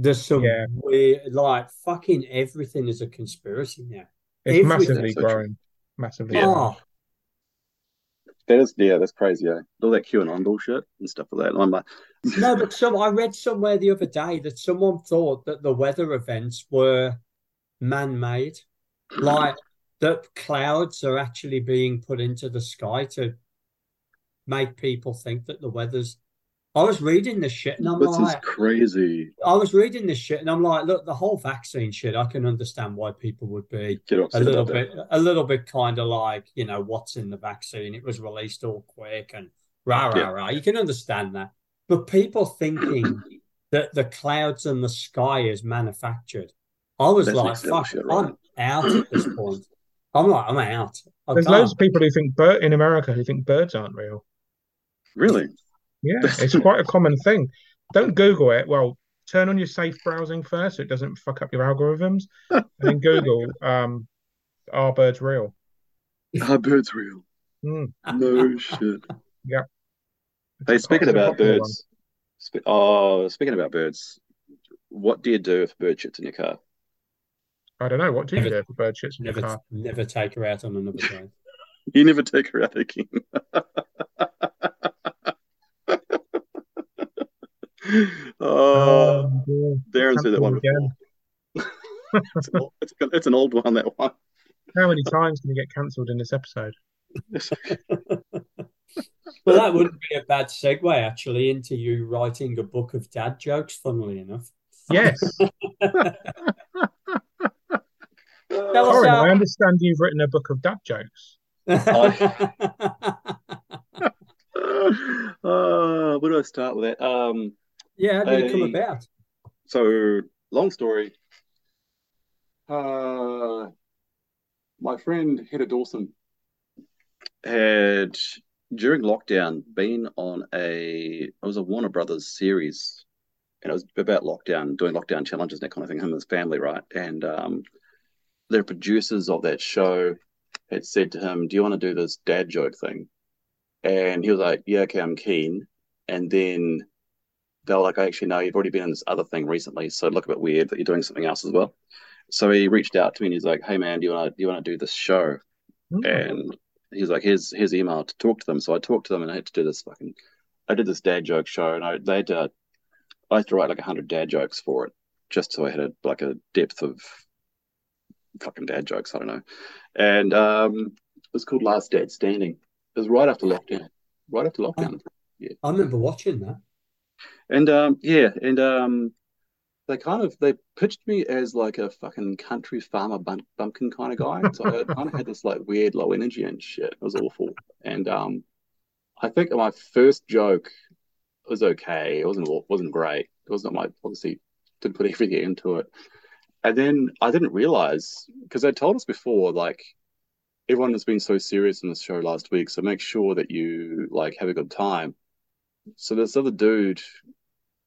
There's some Yeah. weird, like fucking everything is a conspiracy now. It's Everything. massively growing. Massively Yeah. Oh, That is, yeah, that's crazy. Yeah, all that QAnon bullshit and stuff like that. And I'm like, no, but some I read somewhere the other day that someone thought that the weather events were man-made, like that clouds are actually being put into the sky to make people think that the weather's. I was reading this shit and I'm this is crazy. I was reading this shit and I'm like, look, the whole vaccine shit, I can understand why people would be Get a little about that. bit, a little bit kind of like, you know, what's in the vaccine? It was released all quick and rah, rah, Yeah. rah. You can understand that. But people thinking that the clouds and the sky is manufactured, I was That's like, fuck, shit, right? I'm out at this point. I'm like, I'm out. I There's can't. loads of people who think bird in America who think birds aren't real. Really? Yeah, it's quite a common thing. Don't Google it. Well, turn on your safe browsing first so it doesn't fuck up your algorithms. And then Google, um, are birds real? Are birds real? Hmm. No shit. It's Hey, speaking about birds. Spe- oh, speaking about birds, what do you do if a bird shits in your car? I don't know. What do you do if a bird shits in your car? never take her out on another day. You never take her out again. oh, yeah. Darran said that one before. again. It's, an old- it's, it's an old one, that one. How many times can you get cancelled in this episode? Well, that wouldn't be a bad segue actually into you writing a book of dad jokes, funnily enough. Yes. Tell us Corin, how- I understand you've written a book of dad jokes. uh, where do I start with that? Um, yeah, how did it come about? so long story. Uh, my friend Hedda Dawson had during lockdown been on a it was a Warner Brothers series, and it was about lockdown, doing lockdown challenges and that kind of thing. Him and his family, right? And um, the producers of that show had said to him, "Do you want to do this dad joke thing?" And he was like, "Yeah, okay, I'm keen." And then they were like, I "Actually, know you've already been in this other thing recently, so look a bit weird that you're doing something else as well." So he reached out to me and he's like, "Hey, man, do you want to do you want to do this show?" Hmm. And he's like, "Here's here's email to talk to them." So I talked to them and I had to do this fucking. I did this dad joke show and I they had to, I had to write like hundred dad jokes for it, just so I had a, like a depth of fucking dad jokes. I don't know, and um, it was called Last Dad Standing. It was right after lockdown, right after lockdown. Yeah, I remember watching that. And um, yeah, and um, they kind of they pitched me as like a fucking country farmer bum- bumpkin kind of guy. So I kind of had this like weird low energy and shit. It was awful. And um, I think my first joke was okay. It wasn't wasn't great. It wasn't my obviously didn't put everything into it. And then I didn't realize because they told us before like everyone has been so serious in this show last week, so make sure that you like have a good time. So this other dude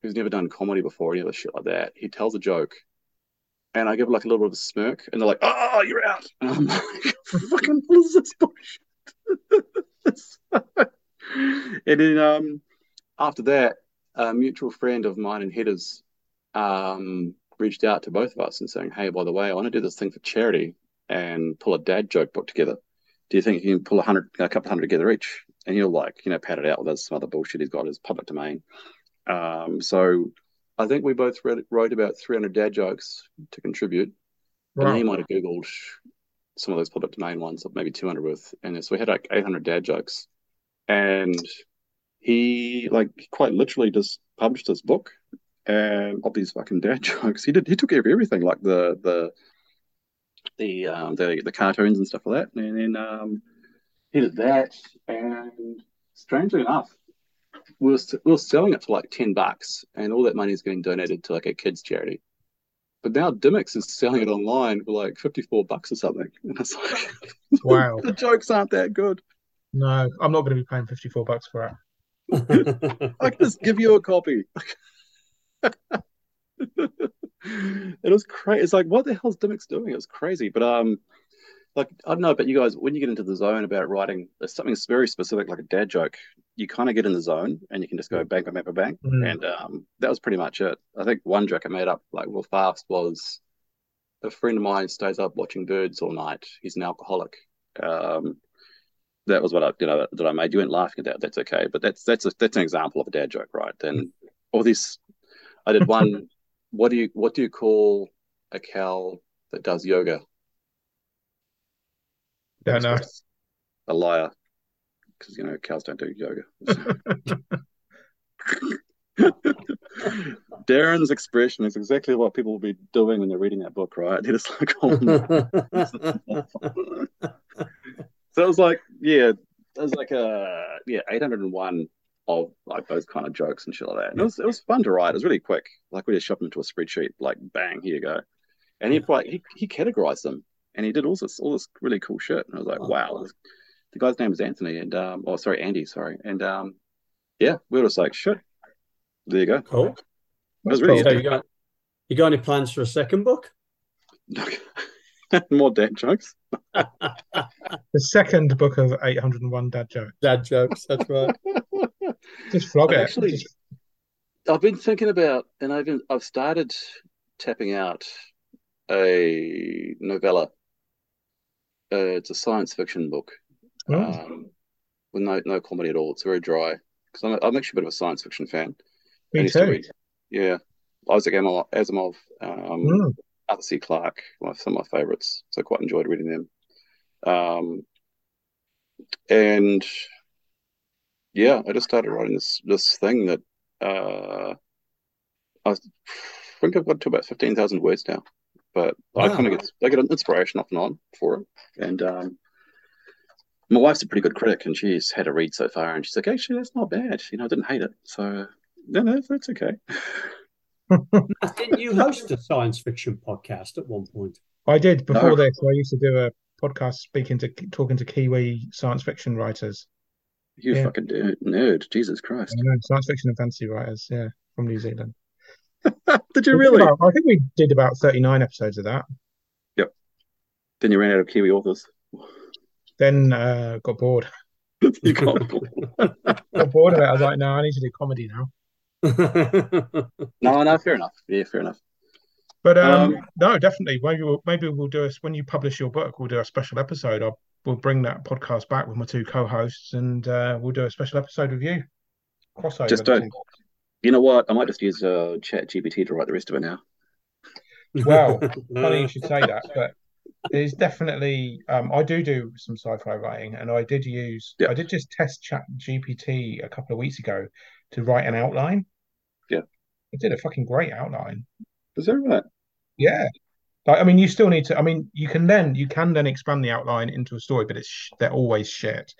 who's never done comedy before, any other shit like that, he tells a joke, and I give like a little bit of a smirk, and they're like, "Oh, you're out," and I'm like, "Fucking what is this bullshit?" and then um, after that, a mutual friend of mine and Headers um, reached out to both of us and saying, "Hey, by the way, I want to do this thing for charity and pull a dad joke book together. Do you think you can pull a hundred, a couple hundred together each?" And he'll like, you know, pad it out with some other bullshit he's got as public domain. Um, so I think we both read, wrote about 300 dad jokes to contribute. And he might have Googled some of those public domain ones, maybe 200 worth. And so we had like 800 dad jokes. And he, like, quite literally just published this book um, of these fucking dad jokes. He did, he took care of everything, like the, the, the, um, the, the cartoons and stuff like that. And then, um, he did that. And strangely enough, we were, we were selling it for like 10 bucks and all that money is getting donated to like a kids charity. But now Dymocks is selling it online for like 54 bucks or something. And it's like, Wow. the jokes aren't that good. No, I'm not going to be paying 54 bucks for it. I can just give you a copy. it was crazy. It's like, what the hell's Dymocks doing? It was crazy. But um, like I don't know, but you guys, when you get into the zone about writing something very specific, like a dad joke, you kind of get in the zone and you can just go bang, bang, bang, bang. Mm. And um, that was pretty much it. I think one joke I made up like real fast was a friend of mine stays up watching birds all night. He's an alcoholic. Um, that was what I, you know, that I made. You weren't laughing at that. That's okay. But that's that's a, that's an example of a dad joke, right? Then all this, I did one. what do you what do you call a cow that does yoga? Don't know. A liar, because you know cows don't do yoga. Darran's expression is exactly what people will be doing when they're reading that book, right? They're just like, oh, no. so it was like, yeah, it was like a yeah, eight hundred and one of like those kind of jokes and shit like that. And it was it was fun to write. It was really quick. Like we just shoved them into a spreadsheet, like bang, here you go. And he like he, he categorized them and he did all this all this really cool shit. And I was like, Oh, wow, wow. the guy's name is Anthony and um oh sorry, Andy, sorry. And um yeah, we were just like, shit. There you go. cool. It was really So you got you got any plans for a second book? more dad jokes. The second book of 801 dad jokes. Dad jokes. That's right. Just flog I've it. actually- Just- I've been thinking about, and I've been, I've started tapping out a novella. Uh, it's a science fiction book, oh, um, with no no comedy at all. It's very dry because I'm, I'm actually a bit of a science fiction fan. Me too. read- Yeah, Isaac Asimov, Asimov um, Mm. Arthur C. Clarke, some of my favorites. So I quite enjoyed reading them. Um, and yeah, I just started writing this this thing that uh, I think I've got to about fifteen thousand words now. But I kind of get I get an inspiration off and on for it. And um, my wife's a pretty good critic, and she's had a read so far, and she's like, actually, that's not bad. You know, I didn't hate it. So no, no, that's okay. Didn't you host a science fiction podcast at one point? I did before No. this. I used to do a podcast speaking to talking to Kiwi science fiction writers, You Yeah. fucking nerd, nerd, Jesus Christ! I know, science fiction and fantasy writers, yeah, from New Zealand. Did you really? about- I think we did about 39 episodes of that. Yep. Then you ran out of Kiwi authors. Then uh, got bored. you got Got bored of it. I was like, no, I need to do comedy now. no, no, fair enough. Yeah, fair enough. But um, Um, no, definitely. Maybe we'll maybe we'll do us when you publish your book. We'll do a special episode. I'll, we'll bring that podcast back with my two co-hosts, and uh, we'll do a special episode with you. Crossover. Just don't- You know what? I might just use uh, Chat GPT to write the rest of it now. Well, Funny you should say that, but there's definitely um, I do do some sci-fi writing, and I did use Yeah. I did just test Chat GPT a couple of weeks ago to write an outline. Yeah. it did a fucking great outline. Is that right? Yeah. Like, I mean, you still need to. I mean, you can then you can then expand the outline into a story, but it's they're always shit.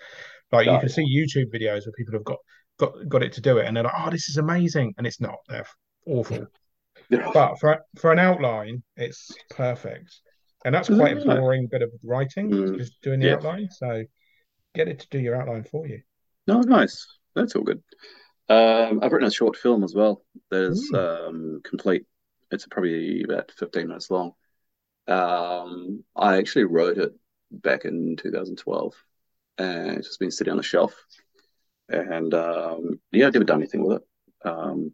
Like you can see YouTube videos where people have got got got it to do it, and they're like, "Oh, this is amazing," and it's not. They're awful. But for for an outline, it's perfect, and that's quite a boring bit of writing, Mm, just doing the yeah. outline. So get it to do your outline for you. No, nice. That's all good. Um, I've written a short film as well There's Mm. um, complete. It's probably about 15 minutes long. Um, I actually wrote it back in 2012 and it's just been sitting on the shelf. And um, yeah, I've never done anything with it. Um,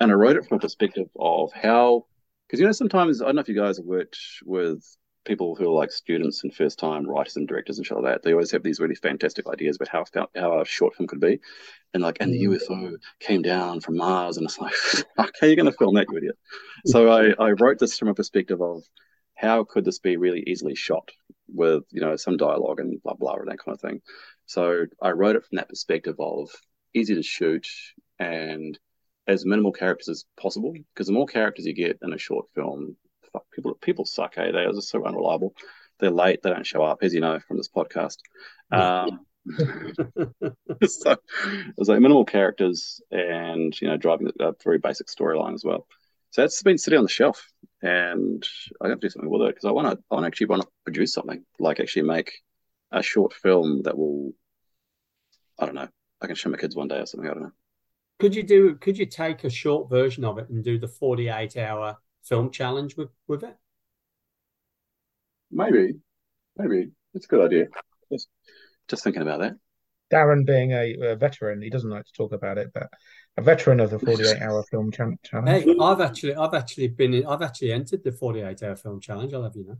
and I wrote it from a perspective of how, because you know, sometimes I don't know if you guys have worked with people who are like students and first time writers and directors and shit like that. They always have these really fantastic ideas about how how a short film could be, and like, and the Mm. UFO came down from Mars, and it's like, how are you going to film that, you idiot? So I I wrote this from a perspective of how could this be really easily shot with you know some dialogue and blah blah and that kind of thing. So I wrote it from that perspective of easy to shoot and as minimal characters as possible because the more characters you get in a short film, fuck people people suck. Hey, they are just so unreliable. They're late. They don't show up, as you know from this podcast. Um, so it was like minimal characters and you know driving a very basic storyline as well. So that's been sitting on the shelf, and I have to do something with it because I want to. I want to actually want to produce something like actually make a short film that will. I don't know. I can show my kids one day or something. I don't know. Could you do? Could you take a short version of it and do the forty-eight hour film challenge with with it? Maybe, maybe it's a good idea. Just, just thinking about that. Darran being a, a veteran, he doesn't like to talk about it, but a veteran of the 48 hour film challenge. Hey, I've actually, I've actually been, in, I've actually entered the 48 hour film challenge. I'll have you know.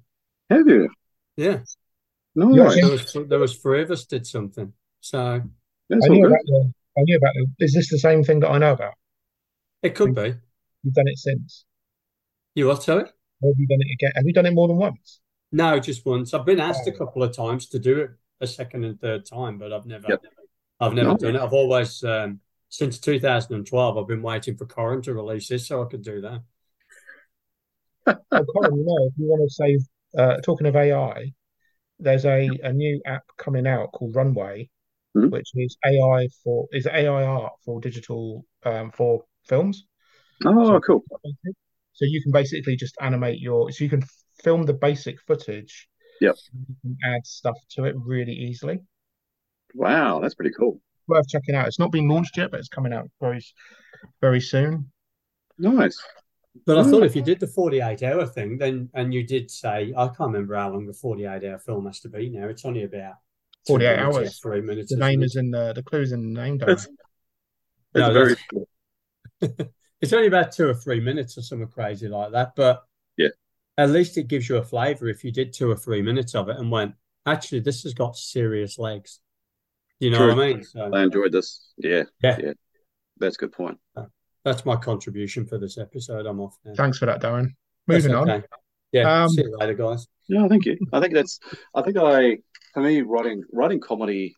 Have you? Yeah, No, Yeah, nice. there was, there was three of us did something. So That's I knew about the, I knew about the, is this the same thing that I know about? it could be. You've done it since. You what? Sorry? Or have you done it again? Have you done it more than once? No, just once. I've been asked a Oh. couple of times to do it a second and third time, but I've never, Yep. I've never No. done it. I've always, um, since 2012, I've been waiting for Corin to release this so I could do that. Oh, Corin, you know, if you want to save, uh, talking of AI, there's a, a new app coming out called Runway, Mhm. which is AI for is AI art for digital um, for films. Oh, cool. So you can basically just animate your, so you can film the basic footage. Yep. and You can add stuff to it really easily. Wow, that's pretty cool. Worth checking out. It's not been launched yet, but it's coming out very, very soon. Nice. But I Mm. thought if you did the 48 hour thing, then, and you did say, I can't remember how long the 48 hour film has to be now. It's only about 48 minutes or hours. three minutes. The isn't name it? is in the the clues in the name. Darran. That's, that's No, very cool. It's only about two or three minutes or something crazy like that. But Yeah. at least it gives you a flavor if you did two or three minutes of it and went, actually, this has got serious legs. You know True. what I mean? So I enjoyed this. Yeah, yeah, that's a good point. That's my contribution for this episode. I'm off now. Thanks for that, Darran. That's Moving on. okay. Yeah. Um, see you later, guys. Yeah, thank you. I think that's. I think I, for me, writing writing comedy,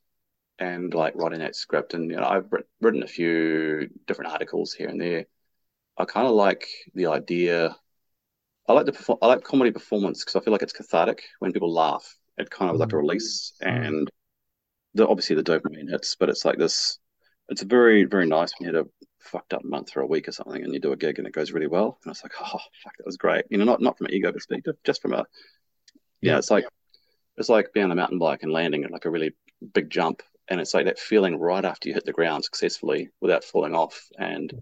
and like writing that script, and you know, I've written a few different articles here and there. I kind of like the idea. I like the perfor- I like comedy performance because I feel like it's cathartic when people laugh. It kind of like a release, and the obviously the dopamine hits, but it's like this. It's a very very nice when you had a fucked up month or a week or something, and you do a gig and it goes really well, and it's like, oh fuck, that was great. You know, not not from an ego perspective, just from a yeah, it's like it's like being on a mountain bike and landing at like a really big jump, and it's like that feeling right after you hit the ground successfully without falling off, and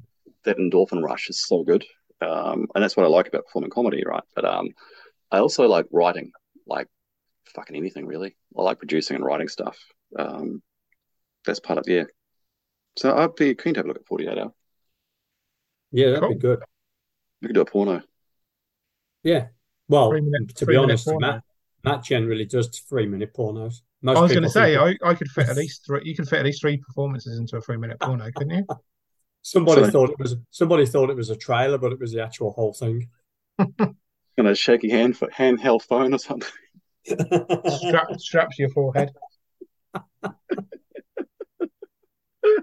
that endorphin rush is so good, um, and that's what I like about performing comedy, right? But um, I also like writing, like fucking anything really. I like producing and writing stuff. Um, that's part of yeah. So I'd be keen to have a look at Forty Eight Hour. Yeah, that'd Cool. be good. We could do a porno. Yeah. Well, minute- to be honest, porno. Matt Matt generally does three minute pornos. Most I was going to say I, I could fit at least three. You could fit at least three performances into a three minute porno, couldn't you? somebody Sorry. thought it was somebody thought it was a trailer, but it was the actual whole thing. And a shaky hand for handheld phone or something. Strap straps your forehead.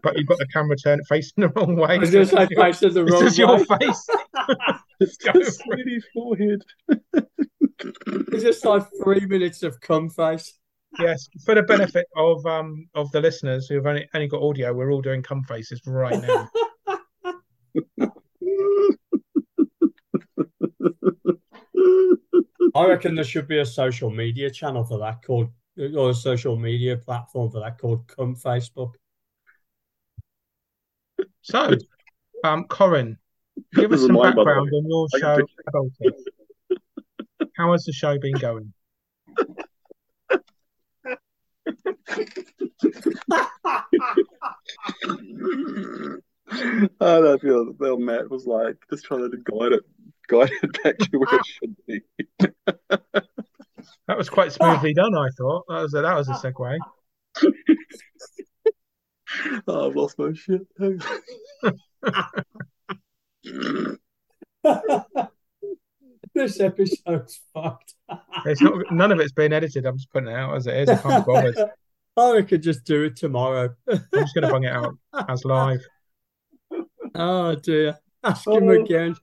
But you've got the camera turned facing the wrong way. I was going to say facing the This wrong is your face. It's Go just for it. sweaty forehead. It's just like three minutes of cum face. Yes, for the benefit of um of the listeners who have only only got audio, we're all doing cum faces right now. I reckon there should be a social media channel for that called, or a social media platform for that called Cum Facebook. So, um, Corin, give us some mine, background on your show. Adultish. How has the show been going? oh, I feel Bill Matt was like just trying to guide it, guide it back to where it should be. That was quite smoothly done, I thought. That was a, that was a segue. Oh, I've lost my shit. this episode's fucked. It's not none of it's been edited. I'm just putting it out as it is. I can't be bothered. I could just do it tomorrow. I'm just going to bung it out as live. oh dear. Ask him Oh. again.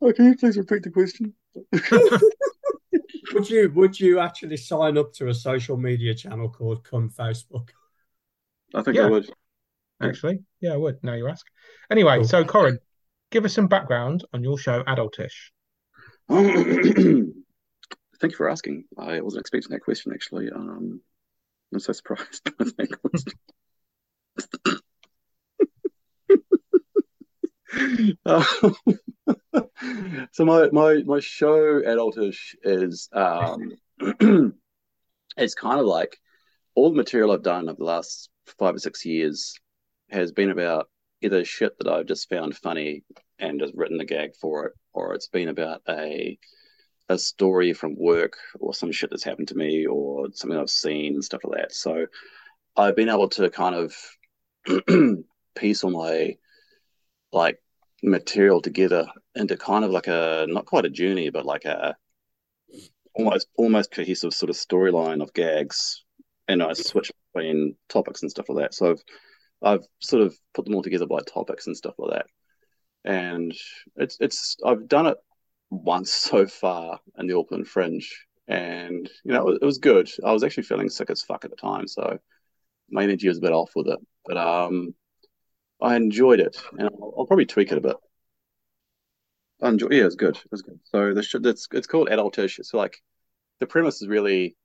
Oh, can you please repeat the question? would you would you actually sign up to a social media channel called Come Facebook? I think Yeah. I would. Actually, yeah, I would. Now you ask. Anyway, Cool. so Corin, give us some background on your show, Adultish. Thank you for asking. I wasn't expecting that question actually. Um, I'm so surprised by that question. So my my my show adultish is um it's kind of like all the material I've done over the last five or six years has been about either shit that I've just found funny and just written the gag for it, or it's been about a a story from work or some shit that's happened to me or something I've seen and stuff like that. So I've been able to kind of piece all my like material together into kind of like a not quite a journey, but like a almost almost cohesive sort of storyline of gags, and I switch between topics and stuff like that. So I've I've sort of put them all together by topics and stuff like that, and it's it's I've done it once so far in the Auckland Fringe, and you know it, it was good. I was actually feeling sick as fuck at the time, so my energy was a bit off with it, but um, I enjoyed it, and I'll, I'll probably tweak it a bit. I enjoy, yeah, it's good. It was good. So the should it's it's called adultish. It's like the premise is really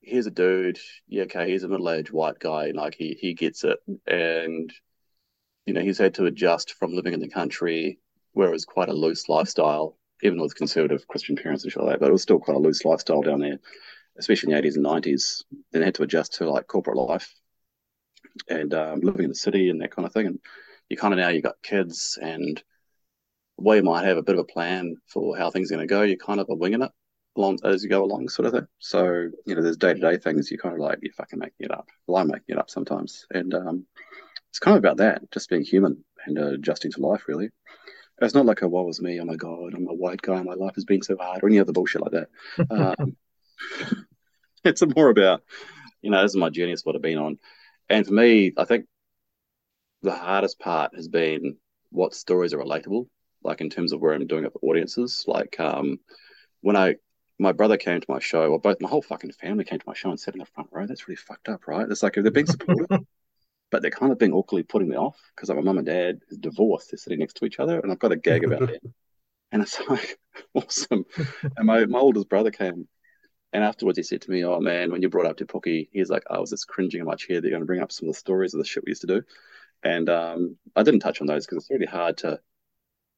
here's a dude, yeah, okay, he's a middle aged white guy, like he he gets it, and you know he's had to adjust from living in the country where it was quite a loose lifestyle, even with conservative Christian parents and shit like that, but it was still quite a loose lifestyle down there, especially in the eighties and nineties. Then had to adjust to like corporate life and um, living in the city and that kind of thing, and you kind of now you've got kids and while you might have a bit of a plan for how things are going to go, you kind of are winging it along as you go along, sort of thing. So you know, there's day to day things you kind of like you're fucking making it up. Well, I'm making it up sometimes, and um, it's kind of about that, just being human and uh, adjusting to life. Really, it's not like a "woe was me," "oh my god, I'm a white guy, my life has been so hard," or any other bullshit like that. Um, it's more about you know, this is my journey, it's what I've been on, and for me, I think the hardest part has been what stories are relatable like in terms of where I'm doing it for audiences. Like um, when I my brother came to my show, or both my whole fucking family came to my show and sat in the front row. That's really fucked up, right? It's like they're being supportive, but they're kind of being awkwardly putting me off because like my mum and dad is divorced. They're sitting next to each other, and I've got a gag about it. And it's like awesome. and my, my oldest brother came and afterwards he said to me, Oh man, when you brought up Te Puke, he's like, I was just cringing in my chair that you're gonna bring up some of the stories of the shit we used to do. And um, I didn't touch on those because it's really hard to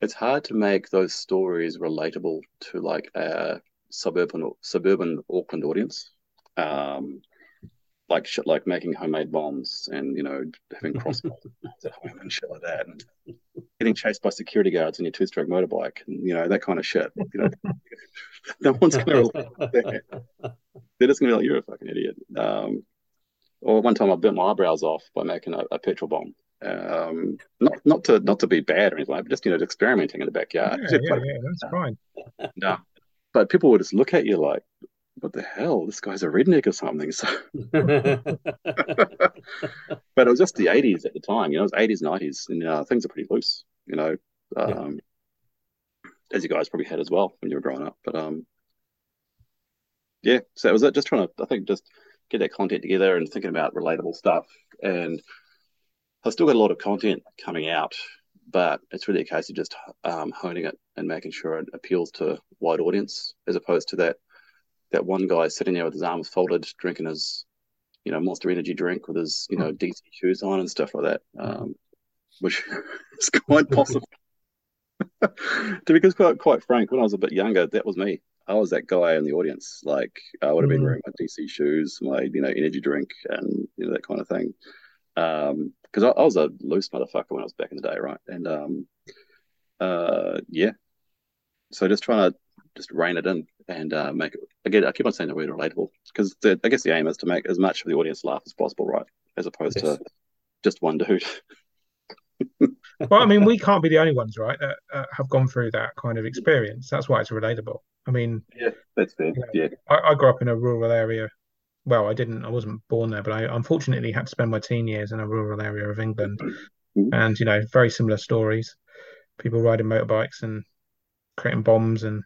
it's hard to make those stories relatable to like a suburban suburban Auckland audience. Um, like shit like making homemade bombs and you know having crossbows at home and shit like that and getting chased by security guards in your two-stroke motorbike and you know that kind of shit you know no one's gonna that. they're just gonna be like you're a fucking idiot um, or one time I burnt my eyebrows off by making a, a petrol bomb um, not not to not to be bad or anything, but just you know, experimenting in the backyard. Yeah, yeah, yeah, that's fine. No, but people would just look at you like, "What the hell? This guy's a redneck or something." So, but it was just the '80s at the time. You know, it was '80s, '90s, and uh, things are pretty loose. You know, um, yeah. as you guys probably had as well when you were growing up. But um, yeah, so it was just trying to, I think, just get that content together and thinking about relatable stuff and I've still got a lot of content coming out, but it's really a case of just um, honing it and making sure it appeals to a wide audience, as opposed to that that one guy sitting there with his arms folded, drinking his, you know, Monster Energy drink with his, you know, DC shoes on and stuff like that, um, which is quite possible. to be quite quite frank, when I was a bit younger, that was me. I was that guy in the audience. Like I would have been mm. wearing my DC shoes, my you know energy drink, and you know that kind of thing. Um, because I, I, was a loose motherfucker when I was back in the day, right? And um, uh, yeah, so just trying to just rein it in and uh, make it again. I keep on saying the word relatable because I guess the aim is to make as much of the audience laugh as possible, right? As opposed yes. to just one dude. well, I mean, we can't be the only ones, right, that uh, have gone through that kind of experience. That's why it's relatable. I mean, yeah, that's fair. You know, yeah, I, I, grew up in a rural area well, I didn't, I wasn't born there, but I unfortunately had to spend my teen years in a rural area of England. Mm-hmm. And, you know, very similar stories people riding motorbikes and creating bombs and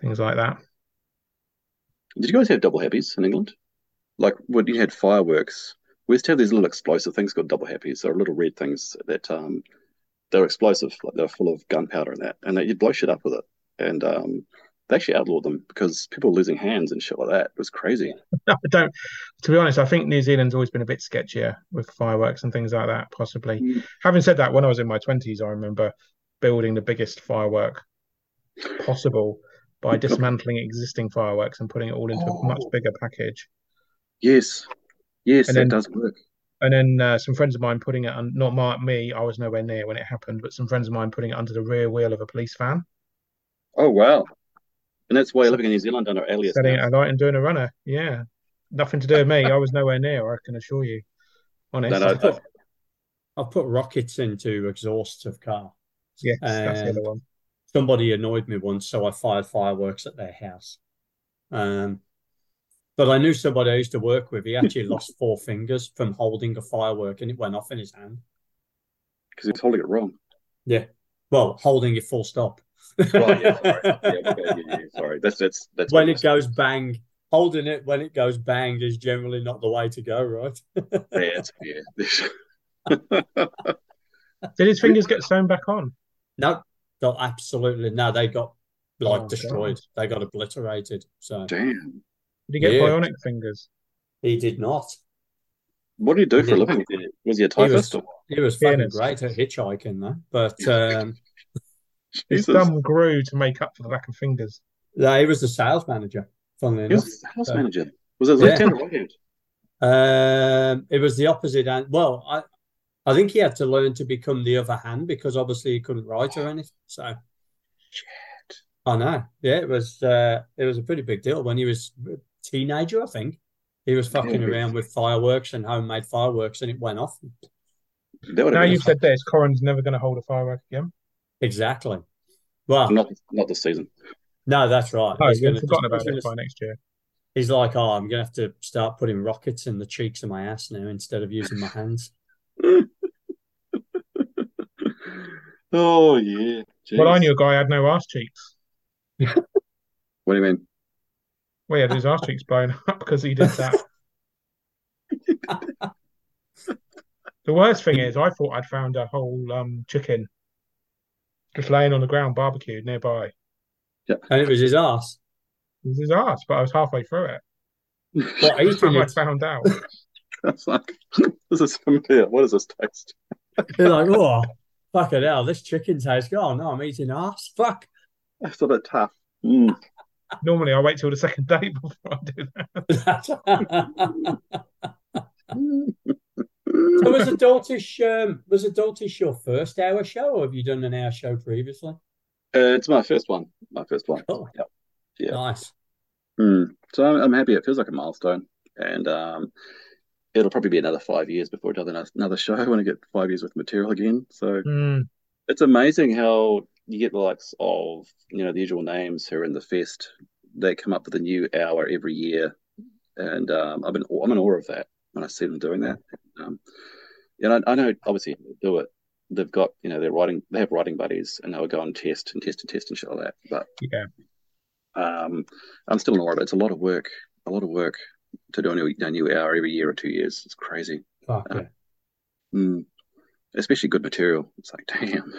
things like that. Did you guys have double happies in England? Like when you had fireworks, we used to have these little explosive things called double happies. They're little red things that um, they're explosive, like they're full of gunpowder and that, and you'd blow shit up with it. And um, they actually outlawed them because people were losing hands and shit like that. It was crazy. I don't. To be honest, I think New Zealand's always been a bit sketchier with fireworks and things like that. Possibly. Mm. Having said that, when I was in my twenties, I remember building the biggest firework possible by dismantling existing fireworks and putting it all into a much Oh. bigger package. Yes, yes, And that then- does work. And then uh, some friends of mine putting it on, not my, me, I was nowhere near when it happened, but some friends of mine putting it under the rear wheel of a police van, Oh wow, and that's why you're living in New Zealand under alias setting it now. alight and doing a runner. Yeah. Nothing to do with me. I was nowhere near, I can assure you. Honest. No, no, I've put, I've put rockets into exhausts of car. Yes, that's the other one. Somebody annoyed me once, so I fired fireworks at their house. Um, but I knew somebody I used to work with. He actually lost four fingers from holding a firework, and it went off in his hand. because he was holding it wrong. Yeah, well, holding it full stop. Right, yeah, sorry. Yeah, okay, yeah, yeah, sorry. That's that's that's when it goes bang, holding it when it goes bang is generally not the way to go, right? Yeah, it's yeah. Did his fingers get sewn back on? no, no, absolutely no. They got like Oh, destroyed. God. They got obliterated. So Damn. Did he get Yeah. bionic fingers? he did not. What did he do for a living? Was he a He typist? was, or- he was fucking great at hitchhiking though. But um, His Jesus. thumb grew to make up for the lack of fingers. no, he was the sales manager. Funnily He enough, was the house So- manager. Was it Yeah. left hand or right hand? um, it was the opposite. And well, I, I think he had to learn to become the other hand because obviously he couldn't write or anything. So Shit. I know. Yeah, it was uh it was a pretty big deal when he was a teenager, I think. He was fucking Yeah. around with fireworks and homemade fireworks and it went off. Now you've said this, Corin's never going to hold a firework again. Exactly. Well, not not this season. no, that's right. Oh, He's gonna- forgotten about it by next year. He's like, oh, I'm gonna have to start putting rockets in the cheeks of my ass now instead of using my hands. Oh yeah. Well, I knew a guy who had no arse cheeks. What do you mean? Well, he had his arse cheeks blown up because he did that. The worst thing is, I thought I'd found a whole um, chicken just laying on the ground, barbecued nearby. And it was his ass. It was his arse, but I was halfway through it. What That's eating I found out. That's like this is familiar. What does this taste? You're like, oh, fucking hell, this chicken tastes good. Oh no, I'm eating ass. Fuck. That's a bit tough. Mm. Normally, I wait till the second day before I do that. so was Adultish um was Adultish your first hour show or have you done an hour show previously? Uh, it's my first one. My first one. Oh, Yep. Yeah. nice. Mm. So I'm, I'm happy. It feels like a milestone, and um, it'll probably be another five years before I do another another show. I want to get five years with material again. So Mm, it's amazing how you get the likes of you know the usual names who are in the fest. They come up with a new hour every year, and um, I'm in I'm in awe of that when I see them doing that. Um, you know, I know obviously they do it. They've got you know they're writing they have writing buddies, and they'll go and test and test and test and shit like that. But yeah. um, I'm still in awe of it. It's a lot of work, a lot of work to do a new, a new hour every year or two years. It's crazy, Fuck Uh, yeah. mm. especially good material. It's like damn.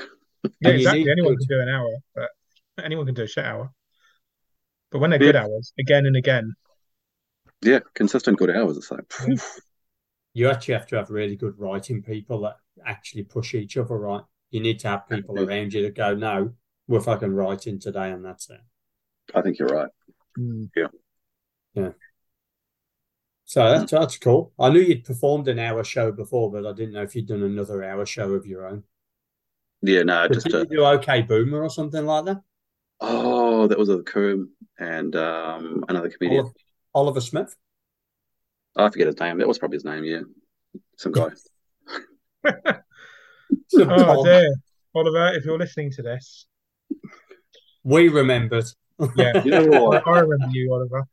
Yeah, exactly. Anyone can do an hour, but anyone can do a shit hour. But when they're Yeah. good hours, again and again, Yeah, consistent good hours. It's like phew. You actually have to have really good writing people that actually push each other right. You need to have people Yeah. around you that go, No, we're fucking writing today and that's it. I think you're right. So that's that's cool. I knew you'd performed an hour show before, but I didn't know if you'd done another hour show of your own. Yeah, no, But just did uh, you do OK Boomer or something like that? oh, that was a Coom and um another comedian. Oliver, Oliver Smith? I forget his name. That was probably his name. Yeah, some guy. Some Oh dear, Oliver, if you're listening to this, We remembered. yeah, You know what? I remember you, Oliver.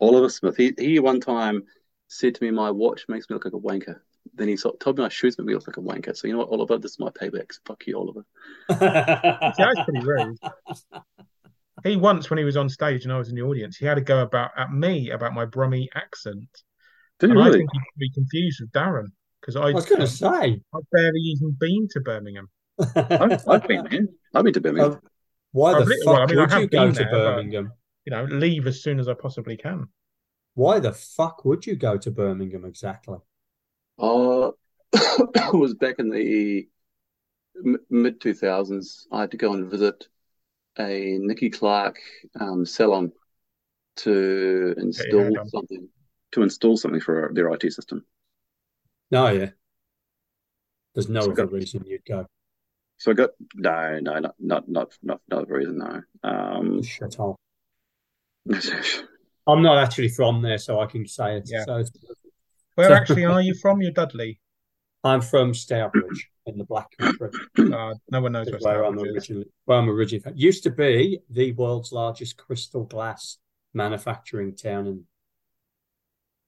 Oliver Smith. He he one time said to me, "My watch makes me look like a wanker." Then he sort told me my shoes make me look like a wanker. So you know what, Oliver? This is my payback. So fuck you, Oliver. See, that's pretty rude. He once, when he was on stage and I was in the audience, he had to go about at me about my Brummy accent, Did and you I think he could be confused with Darran because I I was going to say. I've barely even been to Birmingham. I've, I've been there. I've been to Birmingham. Um, Why the I've li- fuck well, I mean, I would have you go been to there, but- Birmingham? You know, leave as soon as I possibly can. Why the fuck would you go to Birmingham exactly? Oh, it was back in the mid two thousands. I had to go and visit a Nicky Clarke um, salon to install hair done. something to install something for their IT system. No, yeah. There's no So other go- reason you'd go. So I got no, no, not not not not not the reason. No. Um, Shut hole. I'm not actually from there, so I can say it. Yeah. So it's, Where So- actually are you from? You're Dudley. I'm from Stourbridge in the Black Country. Uh, no one knows where where I'm originally. Where I'm originally from. Used to be the world's largest crystal glass manufacturing town, and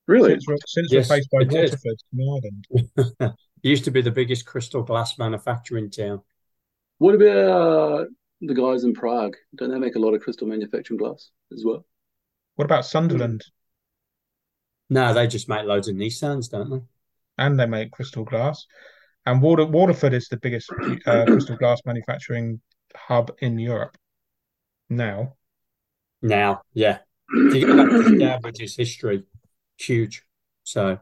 really? Since, we're- since Yes, we're faced by it is. Waterford in Ireland. used to be the biggest crystal glass manufacturing town. What about the guys in Prague? Don't they make a lot of crystal manufacturing glass as well? What about Sunderland? No, they just make loads of Nissans, don't they? And they make crystal glass. And Water, Waterford is the biggest uh, crystal glass manufacturing hub in Europe now. Now, yeah. To get back to history, huge. So,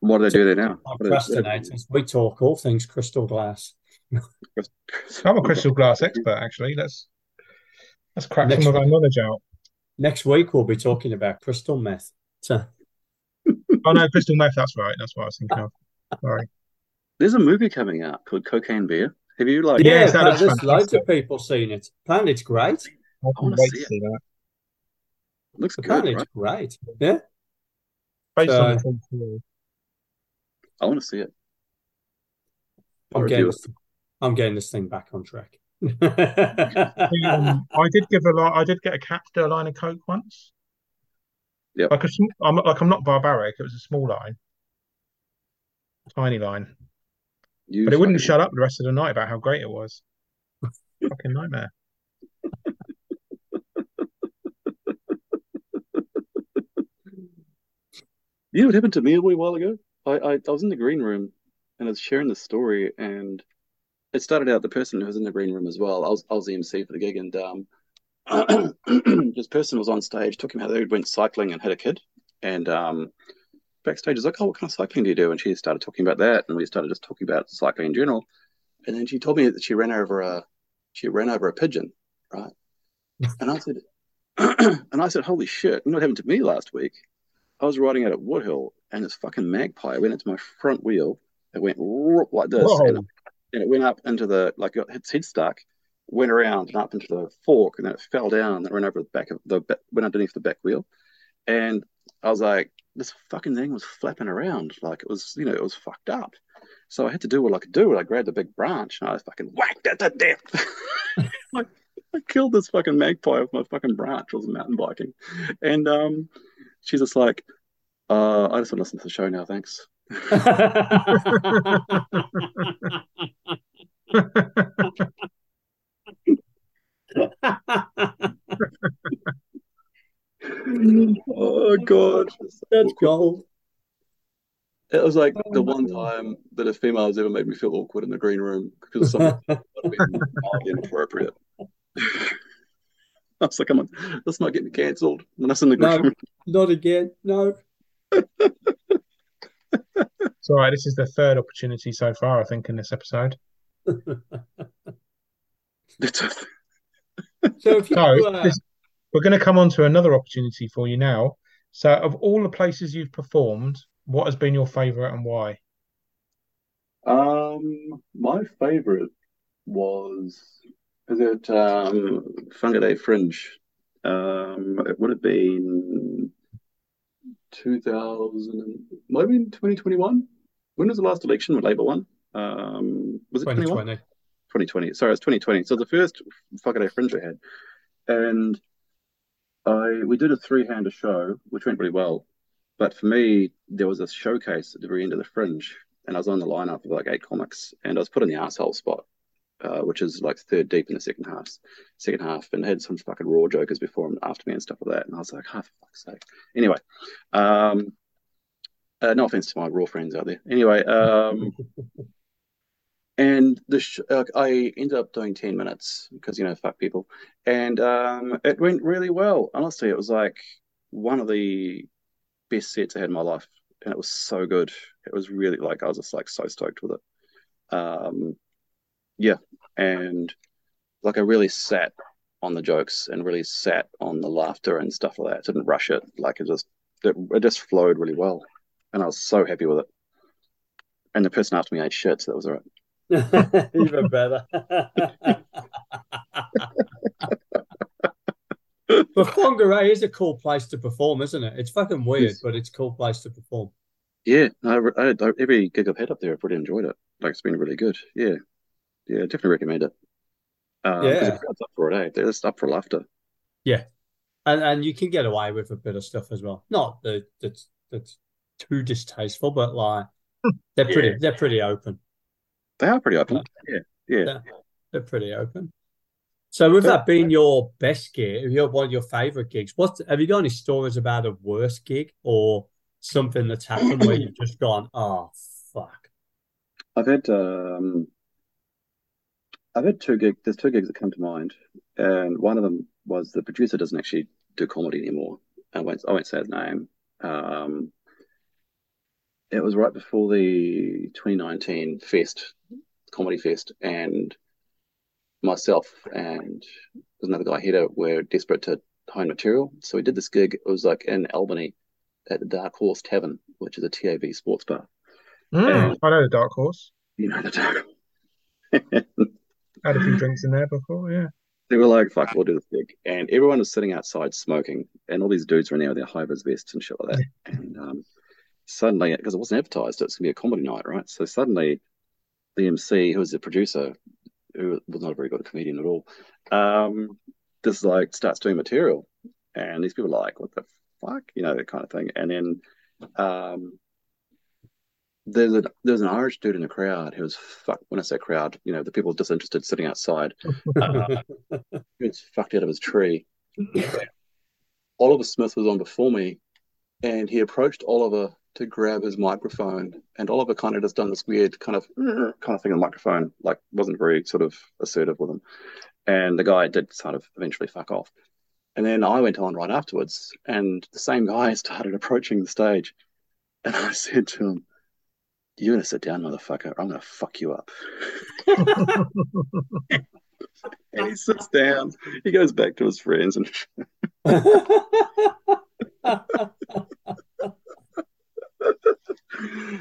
What do they do there now? our What do they- procrastinators, we talk all things crystal glass. I'm a crystal glass expert, actually. Let's let's crack Next some of our knowledge out. Next week, we'll be talking about crystal meth. So, Oh no, crystal meth. That's right. That's what I was thinking of. Sorry. There's a movie coming out called Cocaine Bear. Have you like? Yeah, yeah, that but there's loads of people seen it. Apparently, it's great. I I wanna wait see to it. see that. Looks good, Apparently, right? it's great. Yeah. Based on So- the. I want to see it. I'll I'm getting, it. this, I'm getting this thing back on track. Um, I did give a lot. I did get a captor line of coke once. Yeah, Like a, sm- I'm like I'm not barbaric. It was a small line, tiny line, You but it wouldn't shut up the rest of the night about how great it was. Fucking nightmare. You know what happened to me a wee while ago? I, I, I was in the green room and I was sharing the story, and it started out the person who was in the green room as well. I was I was the MC for the gig, and um, this person was on stage talking about they went cycling and had a kid, and um, backstage is like, "Oh, what kind of cycling do you do?" And she started talking about that, and we started just talking about cycling in general, and then she told me that she ran over a she ran over a pigeon, right? And I said, and I said, "Holy shit! You know what happened to me last week?" I was riding out at Woodhill, and this fucking magpie went into my front wheel. It went like this, Whoa. and, and it went up into the like its head stuck, went around and up into the fork, and then it fell down and went over the back of the went underneath the back wheel, and I was like, this fucking thing was flapping around like it was, you know, it was fucked up. So I had to do what I could do. I grabbed a big branch and I fucking whacked it to death. I, I killed this fucking magpie with my fucking branch. I was mountain biking, and um, she's just like, uh, I just want to listen to the show now, thanks. Oh god, That's gold. it was like oh, the one time that a female has ever made me feel awkward in the green room because something would have been mildly inappropriate. I was like, I'm not, let's not get me cancelled when I was in the green No. room. Not again. No. It's all right. This is the third opportunity so far, I think, in this episode. So if you So uh, this, we're going to come on to another opportunity for you now. So, of all the places you've performed, what has been your favourite and why? Um, my favorite was is it um Whangarei Fringe. Um, it would have been 2000, might have been 2021. When was the last election when Labour won? Um, was it 21? 2020. 2020. Sorry, it's 2020. So the first fucking day Fringe I had, and I we did a three-hander show, which went really well. But for me, there was a showcase at the very end of the Fringe, and I was on the lineup of like eight comics, and I was put in the asshole spot, uh, which is like third deep in the second half, second half, and had some fucking raw jokers before and after me and stuff like that. And I was like, oh, for fuck's sake. Anyway, um, uh, no offense to my raw friends out there. Anyway, um, and the sh- uh, I ended up doing 10 minutes because, you know, fuck people. And um, it went really well. Honestly, it was like one of the best sets I had in my life. And it was so good. It was really like, I was just like so stoked with it. Um, yeah. And like I really sat on the jokes and really sat on the laughter and stuff like that. Didn't rush it. Like it just it, it just flowed really well, and I was so happy with it. And the person after me ate shit, so that was all right. Even better. but Whangarei is a cool place to perform, isn't it? It's fucking weird, Yes. but it's a cool place to perform. Yeah, no, I, I, every gig I've had up there, I've really enjoyed it. Like it's been really good. Yeah, yeah, definitely recommend it. Uh, 'cause Yeah. the crowd's up for it. Eh? They're just up for laughter. Yeah, and and you can get away with a bit of stuff as well. Not that that's that's too distasteful, but like they're pretty Yeah. they're pretty open. They are pretty open. Yeah, yeah. Yeah. They're pretty open. So with that being your best gig, your one of your favorite gigs, what have you got any stories about a worse gig or something that's happened where you've just gone, oh fuck. I've had um, I've had two gigs. There's two gigs that come to mind, and one of them was the producer doesn't actually do comedy anymore. I won't I won't say his name. Um, it was right before the 2019 fest, comedy fest, and myself and there's another guy here were desperate to hone material. So we did this gig. It was like in Albany at the Dark Horse Tavern, which is a TAB sports bar. Mm, I know the Dark Horse. You know the Dark. Had a few drinks in there before, yeah. They were like, fuck, we'll do this gig. And everyone was sitting outside smoking, and all these dudes were in there with their high vis vests and shit like that. And um, suddenly, because it wasn't advertised, it's going to be a comedy night, right? So suddenly, the MC, who was the producer, who was not a very good comedian at all, um, just like starts doing material. And these people are like, what the fuck? You know, that kind of thing. And then um, there's a there's an Irish dude in the crowd who was fuck when I say crowd, you know, the people disinterested sitting outside. Uh, he was fucked out of his tree. Oliver Smith was on before me, and he approached Oliver to grab his microphone, and Oliver kind of just done this weird kind of kind of thing on the microphone, like wasn't very sort of assertive with him. And the guy did sort of eventually fuck off. And then I went on right afterwards, and the same guy started approaching the stage, and I said to him, "You're gonna sit down, motherfucker. I'm gonna fuck you up." And he sits down. He goes back to his friends, and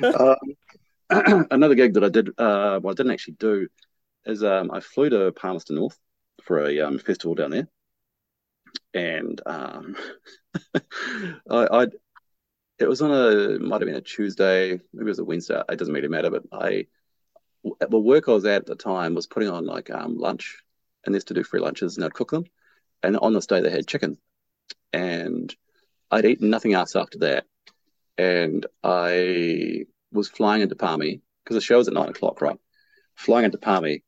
um, another gig that I did, uh, well, I didn't actually do, is um, I flew to Palmerston North for a um, festival down there, and um, I, I, it was on a might have been a Tuesday, maybe it was a Wednesday. It doesn't really matter, but I, the work I was at at the time was putting on like um, lunch, and this to do free lunches, and I'd cook them, and on this day they had chicken, and I'd eaten nothing else after that, and I was flying into Palmy because the show was at nine o'clock, right? Flying into Palmy,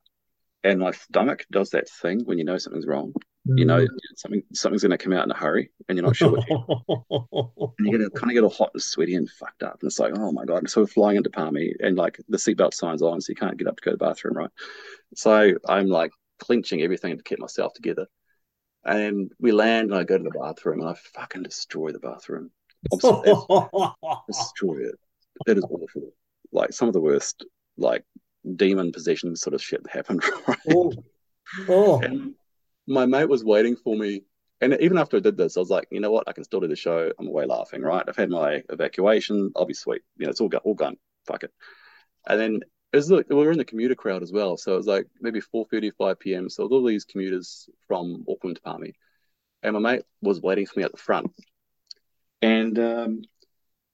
and my stomach does that thing when you know something's wrong. You know mm. something something's going to come out in a hurry, and you're not sure. What and you get kind of get all hot and sweaty and fucked up, and it's like, oh my god! And so we're flying into Palmy, and like the seatbelt sign's on, so you can't get up to go to the bathroom, right? So I'm like clenching everything to keep myself together. And we land, and I go to the bathroom, and I fucking destroy the bathroom. Destroy it. It is awful. Like some of the worst, like demon possession sort of shit happened. Right? oh, oh. And my mate was waiting for me. And even after I did this, I was like, you know what? I can still do the show. I'm away laughing, right? I've had my evacuation. I'll be sweet. You know, it's all, go- all gone. Fuck it. And then it was we were in the commuter crowd as well. So it was like maybe 4.30, 5 p.m. So all these commuters from Auckland to Palmy. And my mate was waiting for me at the front. And um,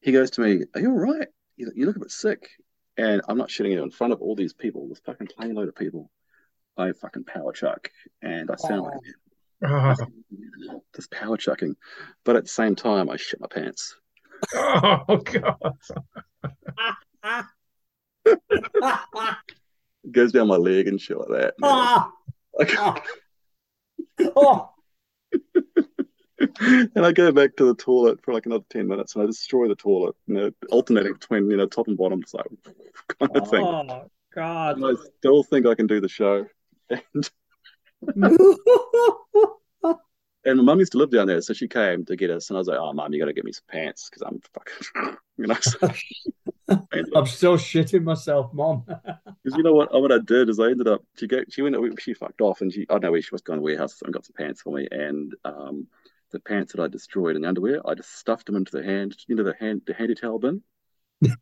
he goes to me, Are you all right? You look a bit sick. And I'm not shitting you in front of all these people, this fucking plane load of people. I fucking power chuck and I sound like Ah, this power chucking. But at the same time, I shit my pants. oh god. It goes down my leg and shit like that. man. Ah, Like- ah. oh. and I go back to the toilet for like another 10 minutes and I destroy the toilet, you know, alternating between, you know, top and bottom, so kind of thing. Oh, God. And I still think I can do the show. And, and my mum used to live down there, so she came to get us, and I was like, "Oh, mum, you got to get me some pants because I'm fucking, you know." So, I'm still shitting myself, Mom. Because you know what? What I did is I ended up she go she went she fucked off and she I don't know where she was going to the warehouse and got some pants for me and um the pants that I destroyed in the underwear I just stuffed them into the hand into the hand the handy towel bin.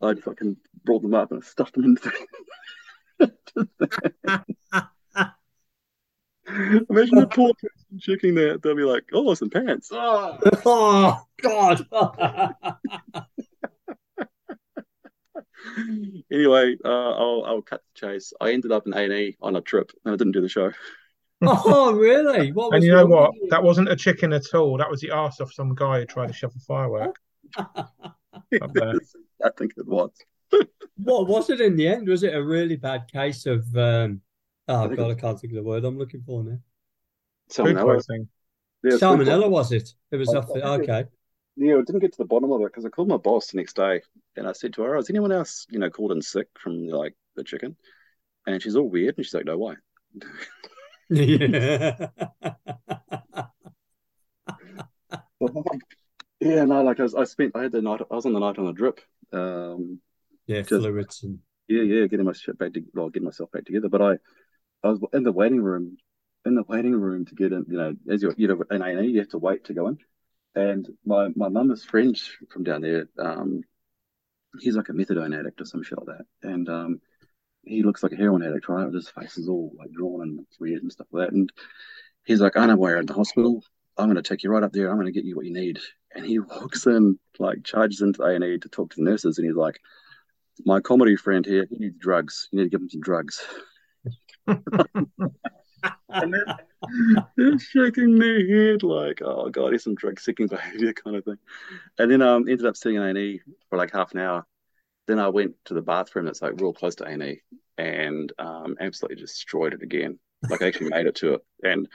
I fucking brought them up and I stuffed them into the Imagine the poor person checking that. They'll be like, "Oh, some pants." Oh, oh God. anyway, uh, I'll I'll cut the chase. I ended up in A and E on a trip, and I didn't do the show. oh, really? What And you know what? with you? That wasn't a chicken at all. That was the arse of some guy who tried to shove a firework. I think it was. What was it in the end? Was it a really bad case of um oh think God, I can't think of the word I'm looking for now. Food Salmonella. poisoning. Yeah, Salmonella was it? It was I- off the I think it- okay. Yeah, I didn't get to the bottom of it because I called my boss the next day and I said to her, "Has anyone else, you know, called in sick from like the chicken?" And she's all weird and she's like, "No, why?" Yeah. Yeah, no, like I was, I spent, I had the night, I was on the night on a drip. Um, yeah, Just- fluids and yeah, yeah, getting my shit back to, well, getting myself back together. But I, I was in the waiting room, in the waiting room to get in. You know, as you're, you know, in A&E, you have to wait to go in. And my my mum's friend from down there, um, he's like a methadone addict or some shit like that. And um, he looks like a heroin addict, right? His face is all like drawn and weird and stuff like that. And he's like, I know where in the hospital. I'm going to take you right up there. I'm going to get you what you need. And he walks in, like, charges into A&E to talk to the nurses. And he's like, my comedy friend here, he needs drugs. You need to give him some drugs. And then they're shaking their head like, oh god, he's some drug seeking behavior kind of thing. And then um ended up sitting in A&E for like half an hour. Then I went to the bathroom that's like real close to A&E and um absolutely destroyed it again. Like I actually made it to it. And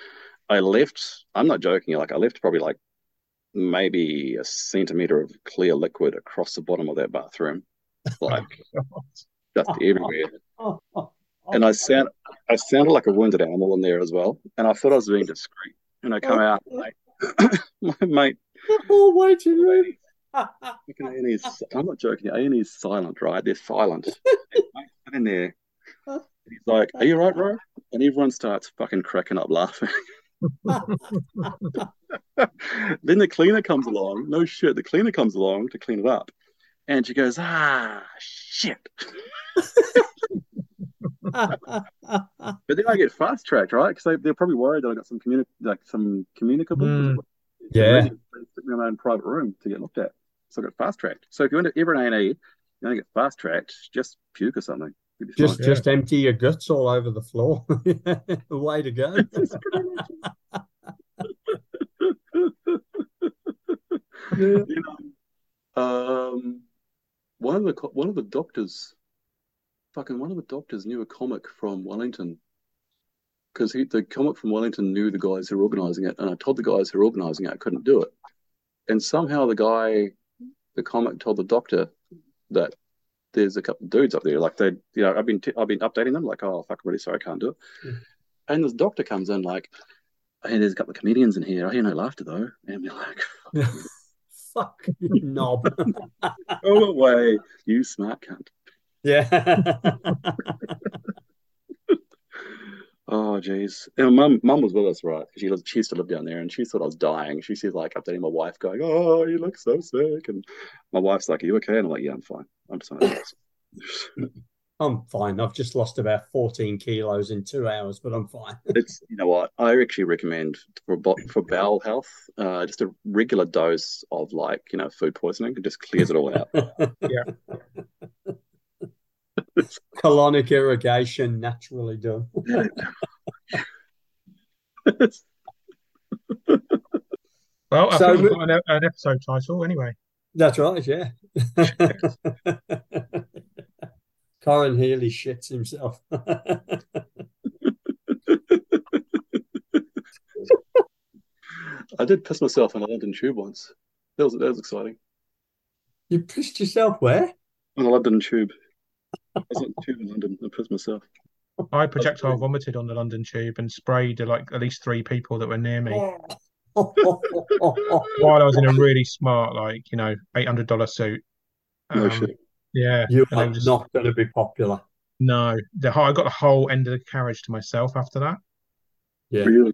I left, I'm not joking, like I left probably like maybe a centimeter of clear liquid across the bottom of that bathroom. Like just everywhere. oh, oh, And I sound I sounded like a wounded animal in there as well. And I thought I was being discreet. And I come out, mate, my mate, oh wait, fucking A&E I'm not joking, A&E is silent, right? They're silent. And sitting there. And he's like, Are you right, bro? And everyone starts fucking cracking up laughing. then the cleaner comes along. No shit, the cleaner comes along to clean it up. And she goes, Ah, shit. But then I get fast tracked, right? Because they, they're probably worried that I got some communi- like some communicable. Mm. Yeah. Stick me in my own private room to get looked at. So I got fast tracked. So if you went to ever an A&E, you don't get fast tracked, just puke or something. Just fine. just empty your guts all over the floor. Way to go. That's pretty much Yeah. you know, um, one of the one of the doctors, fucking one of the doctors knew a comic from Wellington, because he the comic from Wellington knew the guys who were organizing it, and I told the guys who were organizing it I couldn't do it, and somehow the guy, the comic told the doctor that there's a couple of dudes up there, like they, you know, I've been t- I've been updating them, like, oh fuck, I'm really sorry, I can't do it, Yeah. and this doctor comes in like. Oh, hey, there's a couple of comedians in here. I hear no laughter though. And we're like, Fuck you knob. Go away, you smart cunt. Yeah. Oh, jeez. And mum, mum was with us, right? She she used to live down there, and she thought I was dying. She said, like, updating my wife, going, "Oh, you look so sick," and my wife's like, "Are you okay?" And I'm like, "Yeah, I'm fine. I'm fine." I'm fine. I've just lost about 14 kilos in two hours, but I'm fine. it's you know what I actually recommend for for bowel health, uh, just a regular dose of like you know food poisoning. It just clears it all out. Colonic irrigation naturally done. Well, I So think we've got an, an episode title anyway. That's right, yeah. Corin Healy shits himself. I did piss myself on a London tube once. That was that was exciting. you pissed yourself where? On a London tube. I was on the tube in London. I pissed myself. I projectile vomited on the London Tube and sprayed like at least three people that were near me Oh. while I was in a really smart, like you know, eight hundred dollar suit. No Um, shit. Yeah, you are just- not going to be popular. No, the whole, I got the whole end of the carriage to myself after that. Yeah, Really?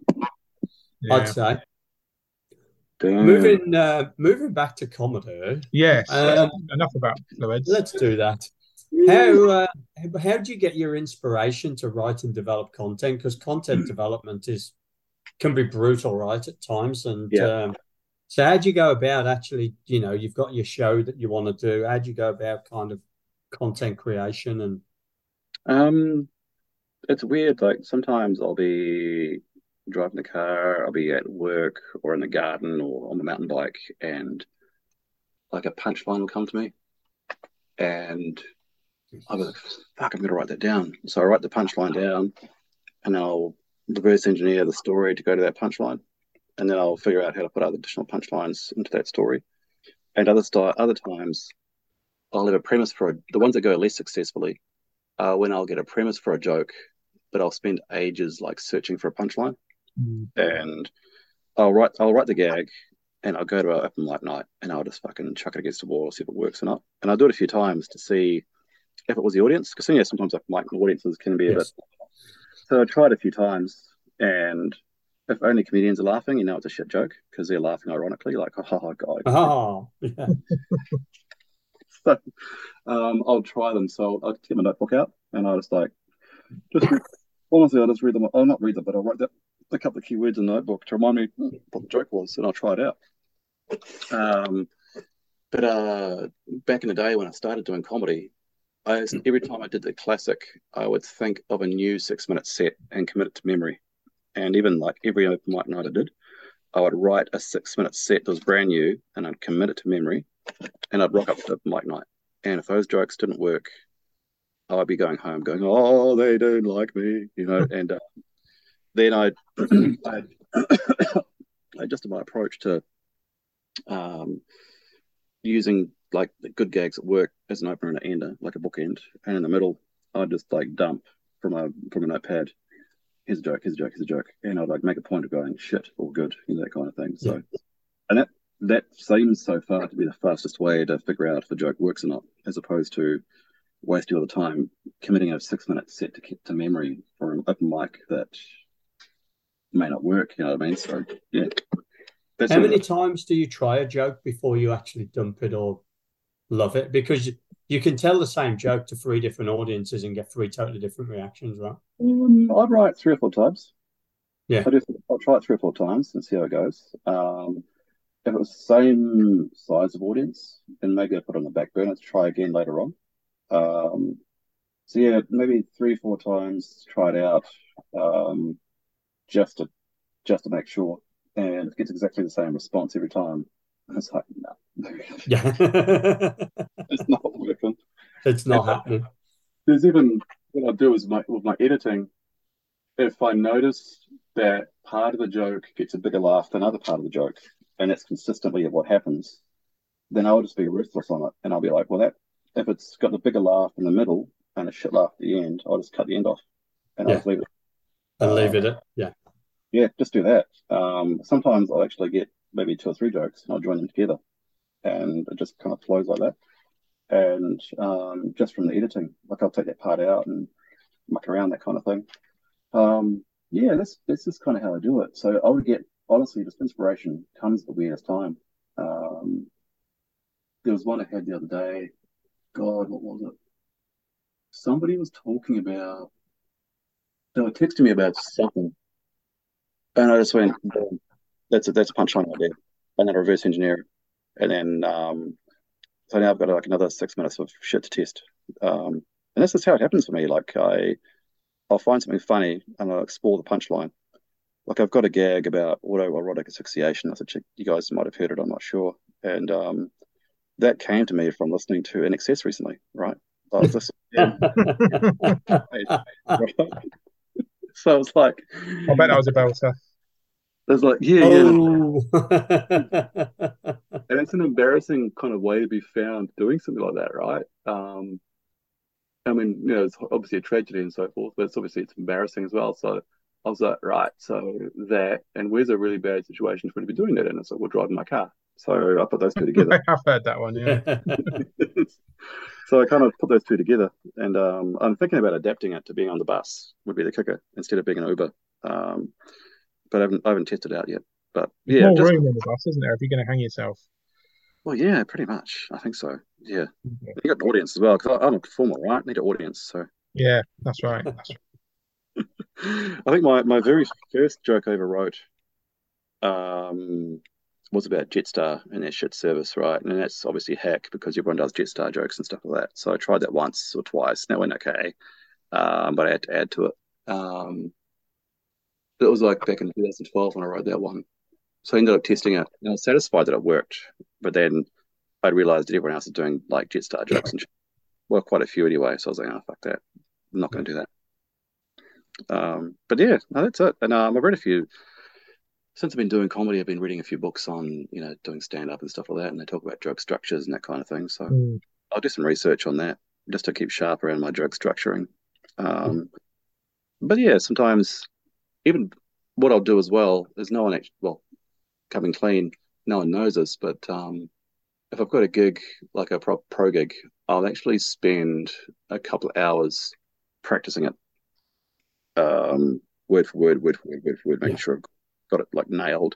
Yeah. I'd say. Damn. Moving uh, moving back to Commodore, Yes. Um, enough about fluids. let's do that. How uh, how do you get your inspiration to write and develop content? Because content development is can be brutal, right, at times. And Yeah. um, so, how do you go about actually? You know, you've got your show that you want to do. How do you go about kind of content creation and Um, it's weird. Like sometimes I'll be driving the car, I'll be at work or in the garden or on the mountain bike, and like a punchline will come to me, and Be like, "Fuck, I'm gonna write that down." So I write the punchline down, and then I'll reverse engineer the story to go to that punchline, and then I'll figure out how to put other additional punchlines into that story. And other st- other times, I'll have a premise for a, the ones that go less successfully uh, when I'll get a premise for a joke, but I'll spend ages like searching for a punchline, Mm. and I'll write I'll write the gag, and I'll go to an open mic night, and I'll just fucking chuck it against the wall, see if it works or not, and I'll do it a few times to see if it was the audience, because you know, sometimes like audiences can be a Yes. bit. So I tried a few times, and if only comedians are laughing, you know it's a shit joke because they're laughing ironically, like oh god. oh yeah. So um, I'll try them. So I'll get my notebook out and I'll just like, just read, honestly, I'll just read them. I'll not read them, but I'll write that, a couple of keywords in the notebook to remind me what the joke was and I'll try it out. Um, but uh, back in the day when I started doing comedy, I, every time I did the classic, I would think of a new six minute set and commit it to memory. And even like every open mic night I did, I would write a six minute set that was brand new and I'd commit it to memory and I'd rock up to mic night. And if those jokes didn't work, I'd be going home going, oh, they don't like me, you know. And uh, then I'd, I'd I just my approach to um, using like the good gags at work as an opener and an ender, like a bookend, and in the middle, I'd just like dump from a from a notepad. Here's a joke. Here's a joke. Here's a joke, and I'd like make a point of going shit or good, you know, that kind of thing. So, and that that seems so far to be the fastest way to figure out if a joke works or not, as opposed to wasting all the time committing a six minute set to keep to memory for an open mic that may not work. You know what I mean? So yeah. That's How many times do you try a joke before you actually dump it or love it? Because you, can tell the same joke to three different audiences and get three totally different reactions, right? Um, I'd write three or four times. Yeah. I do. I'll try it three or four times and see how it goes. Um, if it was the same size of audience, then maybe I put it on the back burner to try again later on. Um, so yeah, maybe three, or four times, try it out, um, just to just to make sure, and it gets exactly the same response every time. And it's like, no, Yeah. it's not working. it's not happening. there's even what I do is my with my editing, if I notice that part of the joke gets a bigger laugh than other part of the joke, and it's consistently what happens, then I'll just be ruthless on it, and I'll be like, well, that if it's got the bigger laugh in the middle and a shit laugh at the end, I'll just cut the end off, and I'll just leave it. And leave it at, yeah. Yeah, just do that. Um, sometimes I'll actually get maybe two or three jokes, and I'll join them together, and it just kind of flows like that. And um, just from the editing, like I'll take that part out and muck around that kind of thing. Um, yeah, that's that's just kind of how I do it. So I would get honestly, just inspiration comes at the weirdest time. Um, there was one I had the other day. God, what was it? Somebody was talking about. They were texting me about something, and I just went, "Boom, "That's a that's a punchline right there," and then I reverse engineer, and then um, so now I've got like another six minutes of shit to test. Um, and this is how it happens for me. Like I, I'll find something funny and I'll explore the punchline. Like I've got a gag about autoerotic asphyxiation. I said, you guys might have heard it. I'm not sure. And um, that came to me from listening to INXS recently, right? I was just, yeah. so I was like, I bet that was a belter. There's like, yeah, yeah. oh. And it's an embarrassing kind of way to be found doing something like that, right? Um, I mean, you know, it's obviously a tragedy and so forth, but it's obviously it's embarrassing as well. So I was like, right, so that, and where's a really bad situation for me to be doing that in? And so we'll drive in my car. So I put those two together. I've heard that one. Yeah. so I kind of put those two together, and um, I'm thinking about adapting it to being on the bus would be the kicker instead of being an Uber. Um, but I haven't I haven't tested it out yet. But yeah, More just, room on the bus, isn't there? If you're going to hang yourself. well, yeah, pretty much. I think so. Yeah, you got an audience as well because I'm a performer, right? Need an audience, so. Yeah, that's right. That's right. I think my, my very first joke I ever wrote um, was about Jetstar and their shit service, right? And that's obviously hack because everyone does Jetstar jokes and stuff like that. So I tried that once or twice, and that went okay. Um, but I had to add to it. Um, it was like back in 2012 when I wrote that one. So I ended up testing it, and I was satisfied that it worked. But then I realized that everyone else is doing like Jetstar jokes and shit. well, quite a few anyway. So I was like, oh fuck that, I'm not going to do that. Um, but yeah, no, that's it. And um, I've read a few since I've been doing comedy. I've been reading a few books on you know doing stand up and stuff like that, and they talk about joke structures and that kind of thing. So Mm. I'll do some research on that just to keep sharp around my joke structuring. Um, but yeah, sometimes even what I'll do as well is no one actually, well, coming clean, no one knows this, but um, if I've got a gig, like a pro, pro gig, I'll actually spend a couple of hours practicing it um, word for word, word for word, word for word, making Yeah. sure I've got it like nailed.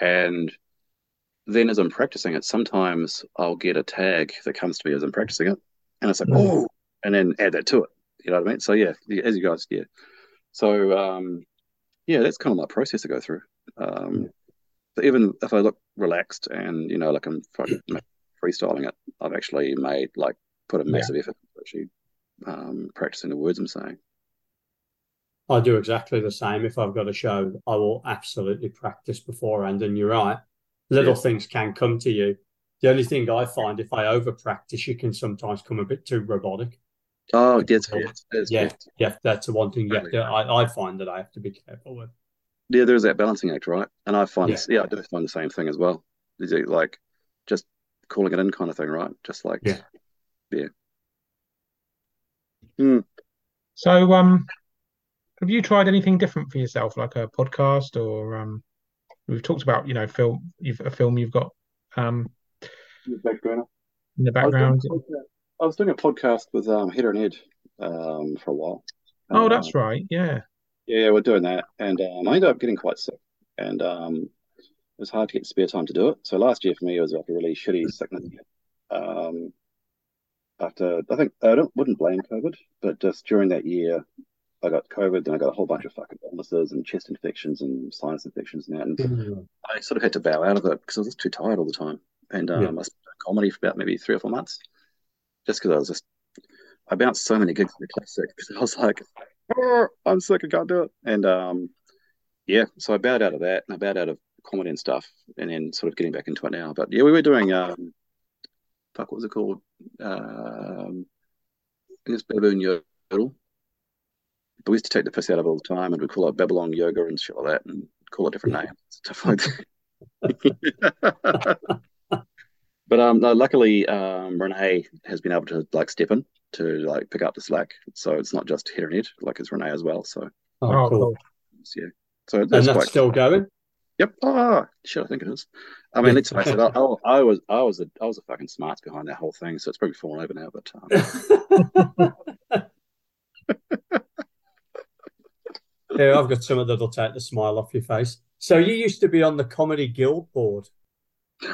And then as I'm practicing it, sometimes I'll get a tag that comes to me as I'm practicing it, and it's like, Mm. oh, and then add that to it. You know what I mean? So yeah, yeah, as you guys, yeah. So um, yeah, that's kind of my process to go through. Um, so even if I look relaxed and you know, like I'm freestyling it, I've actually made like put a Yeah. massive effort actually um, practicing the words I'm saying. I do exactly the same. If I've got a show, I will absolutely practice beforehand. And you're right, little Yeah. things can come to you. The only thing I find if I over practice, you can sometimes come a bit too robotic. Oh, fair. That's Yeah, yeah, that's the one thing you have to, I, I find that I have to be careful with. Yeah, there's that balancing act, right? And I find Yeah. this, yeah, I do find the same thing as well. Is it like just calling it in kind of thing, right? Just like Yeah. yeah. Hmm. So, um, have you tried anything different for yourself, like a podcast or um, we've talked about, you know, film, you've a film you've got um Background. in the I was, doing, background. I was doing a podcast with um, Header and Ed um, for a while. Oh, Uh, that's right. Yeah. yeah, we're doing that, and um, I ended up getting quite sick, and um, it was hard to get spare time to do it. So last year for me, it was like a really shitty sickness. Um, after I think I don't wouldn't blame COVID, but just during that year, I got COVID, then I got a whole bunch of fucking illnesses and chest infections and sinus infections and that, and I sort of had to bow out of it because I was just too tired all the time. And um, Yeah. I spent comedy for about maybe three or four months, just because I was just I bounced so many gigs in the classic because I was like, "Oh, I'm sick, I can't do it. And um, yeah, so I bowed out of that and I bowed out of comedy and stuff, and then sort of getting back into it now. But yeah, we were doing um, fuck, what was it called? Um, I think it's Baboon Yodel. But we used to take the piss out of it all the time, and we'd call it Babylon Yoga and shit like that, and call it different names, stuff like that. but um, no, luckily, um, Renee has been able to like step in to like pick up the slack, so it's not just here and it, like it's Renee as well. So Oh, Oh, cool. cool. yeah, so And that's that's quite. still going? Yep. Oh, shit, I think it is. I mean, let's face it. I, I, I was, I was, a, I was a fucking smarts behind that whole thing, so it's probably fallen over now. But um, Yeah, I've got some that'll take the smile off your face. So you used to be on the Comedy Guild board.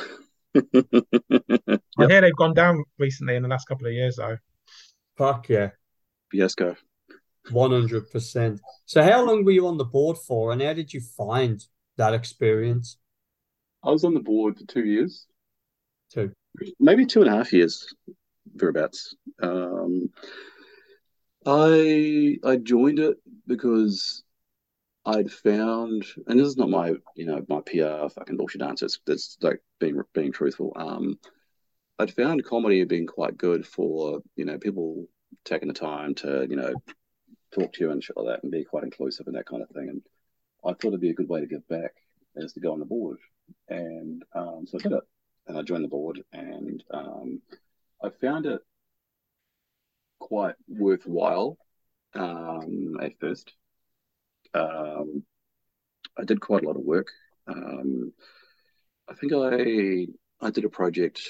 I Yep. hear they've gone down recently in the last couple of years, though. Fuck yeah, fiasco. 100%. So how long were you on the board for and how did you find that experience I was on the board for two years, Two. maybe two and a half years, thereabouts. Um, I I joined it because I'd found, and this is not my, you know, my PR fucking bullshit answer. It's, it's like being being truthful. Um, I'd found comedy being quite good for, you know, people taking the time to, you know, talk to you and shit like that and be quite inclusive and that kind of thing. And I thought it'd be a good way to give back is to go on the board. And um, so I did it. And I joined the board and um, I found it quite worthwhile um, at first. Um, I did quite a lot of work. Um, I think I I did a project.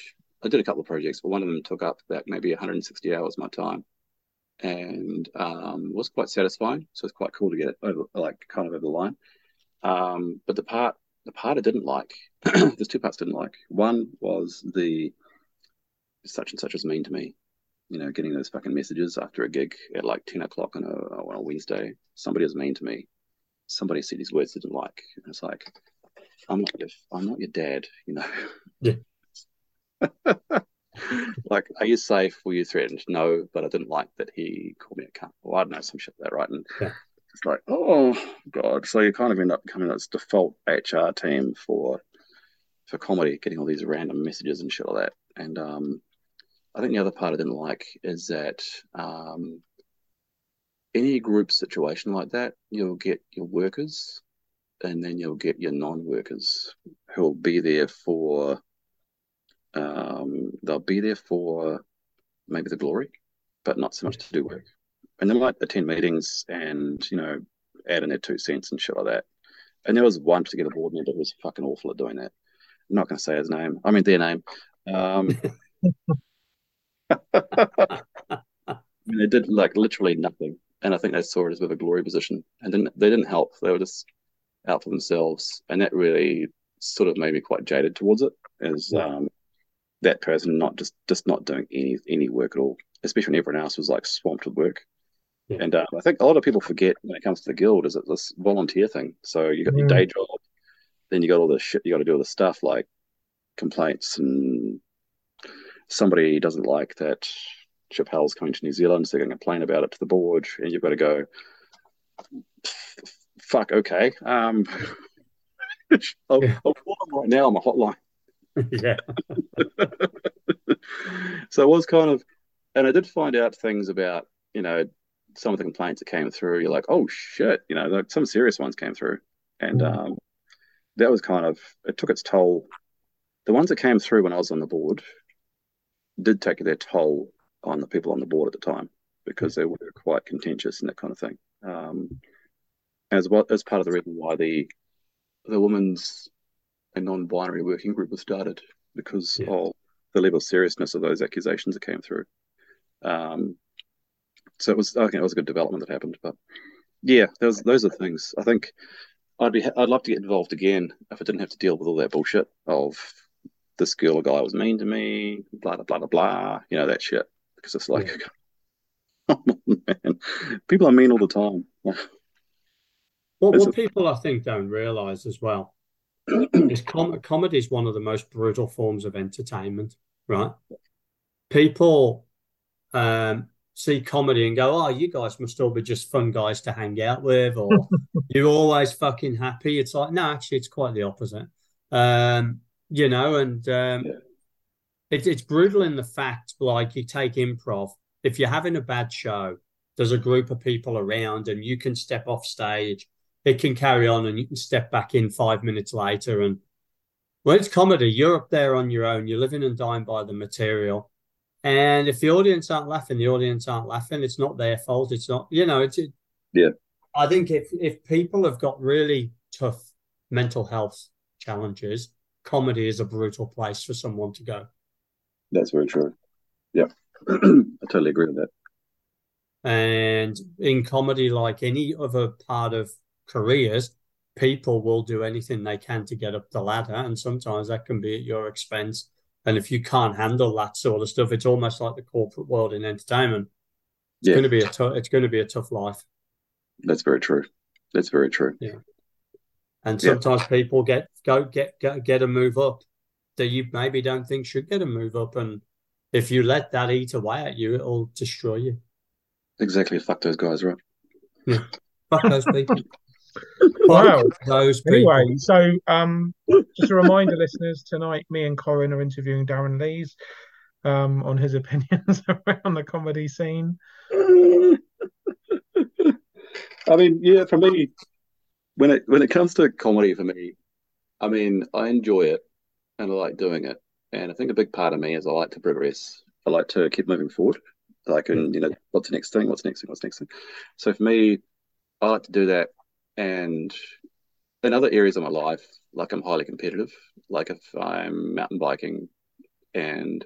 I did a couple of projects, but one of them took up about maybe 160 hours of my time, and um, was quite satisfying. So it's quite cool to get it over, like kind of over the line. Um, but the part the part I didn't like, there's two parts I didn't like. One was the such and such was mean to me. You know, getting those fucking messages after a gig at like 10 o'clock on a, on a Wednesday. Somebody was mean to me. Somebody said these words didn't like. And it's like, I'm not your, I'm not your dad, you know. Yeah. like, are you safe? Were you threatened? No, but I didn't like that he called me a cunt. Well, I don't know, some shit like that, right? And Yeah. it's like, oh god. So you kind of end up becoming this default HR team for for comedy, getting all these random messages and shit like that. And um, I think the other part I didn't like is that um, any group situation like that, you'll get your workers, and then you'll get your non-workers who'll be there for um, they'll be there for maybe the glory, but not so much to do work. And they might attend meetings and you know add in their two cents and shit like that. And there was one particular board member who was fucking awful at doing that. I'm not going to say his name. I mean their name. Um, I mean, they did like literally nothing, and I think they saw it as a bit of a glory position, and then they didn't help. They were just out for themselves, and that really sort of made me quite jaded towards it. As Yeah. um, that person not just just not doing any any work at all, especially when everyone else was like swamped with work. Yeah. And uh, I think a lot of people forget when it comes to the guild is it this volunteer thing. So you got your Mm. day job, then you got all the shit you got to do all the stuff like complaints and somebody doesn't like that Chappelle's coming to New Zealand, so they're going to complain about it to the board, and you've got to go, fuck, okay. Um, I'll, Yeah. I'll call them right now on my hotline. yeah. so it was kind of, and I did find out things about, you know, some of the complaints that came through. You're like, oh shit, you know, like some serious ones came through, and Mm. um, that was kind of it took its toll. The ones that came through when I was on the board did take their toll on the people on the board at the time because they were quite contentious and that kind of thing. Um, as well as part of the reason why the the women's and non-binary working group was started because Yeah. of the level of seriousness of those accusations that came through. Um, so it was, I think it was a good development that happened. But yeah, those those are things. I think I'd be I'd love to get involved again if I didn't have to deal with all that bullshit of this girl or guy was mean to me, blah blah blah blah blah. You know that shit because it's like, come on, man, people are mean all the time. What, what people I think don't realize as well is com comedy is one of the most brutal forms of entertainment, right? People um, see comedy and go, "Oh, you guys must all be just fun guys to hang out with," or "You're always fucking happy." It's like, no, actually, it's quite the opposite. Um, you know, and um, Yeah. It's it's brutal in the fact, like you take improv. If you're having a bad show, there's a group of people around, and you can step off stage. It can carry on, and you can step back in five minutes later. And when it's comedy, you're up there on your own. You're living and dying by the material. And if the audience aren't laughing, the audience aren't laughing. It's not their fault. It's not, you know, it's. It, Yeah. I think if if people have got really tough mental health challenges, comedy is a brutal place for someone to go. That's very true. Yeah, I totally agree with that. And in comedy, like any other part of careers, people will do anything they can to get up the ladder. And sometimes that can be at your expense. And if you can't handle that sort of stuff, it's almost like the corporate world in entertainment. It's Yeah, going to be a tough. It's going to be a tough life. that's very true. That's very true. Yeah. And Yeah. sometimes people get go get get get a move up that you maybe don't think should get a move up. And if you let that eat away at you, it'll destroy you. Exactly. Fuck those guys, right? Fuck those people. Wow. Those people. Anyway, so um, just a reminder, listeners, tonight me and Corin are interviewing Darran Lees um, on his opinions around the comedy scene. I mean, yeah, for me, when it when it comes to comedy, for me, I mean, I enjoy it and I like doing it, and I think a big part of me is I like to progress. I like to keep moving forward. Like, and mm. you know, what's the next thing? What's the next thing? What's the next thing? So for me, I like to do that, and in other areas of my life, like I'm highly competitive. Like if I'm mountain biking and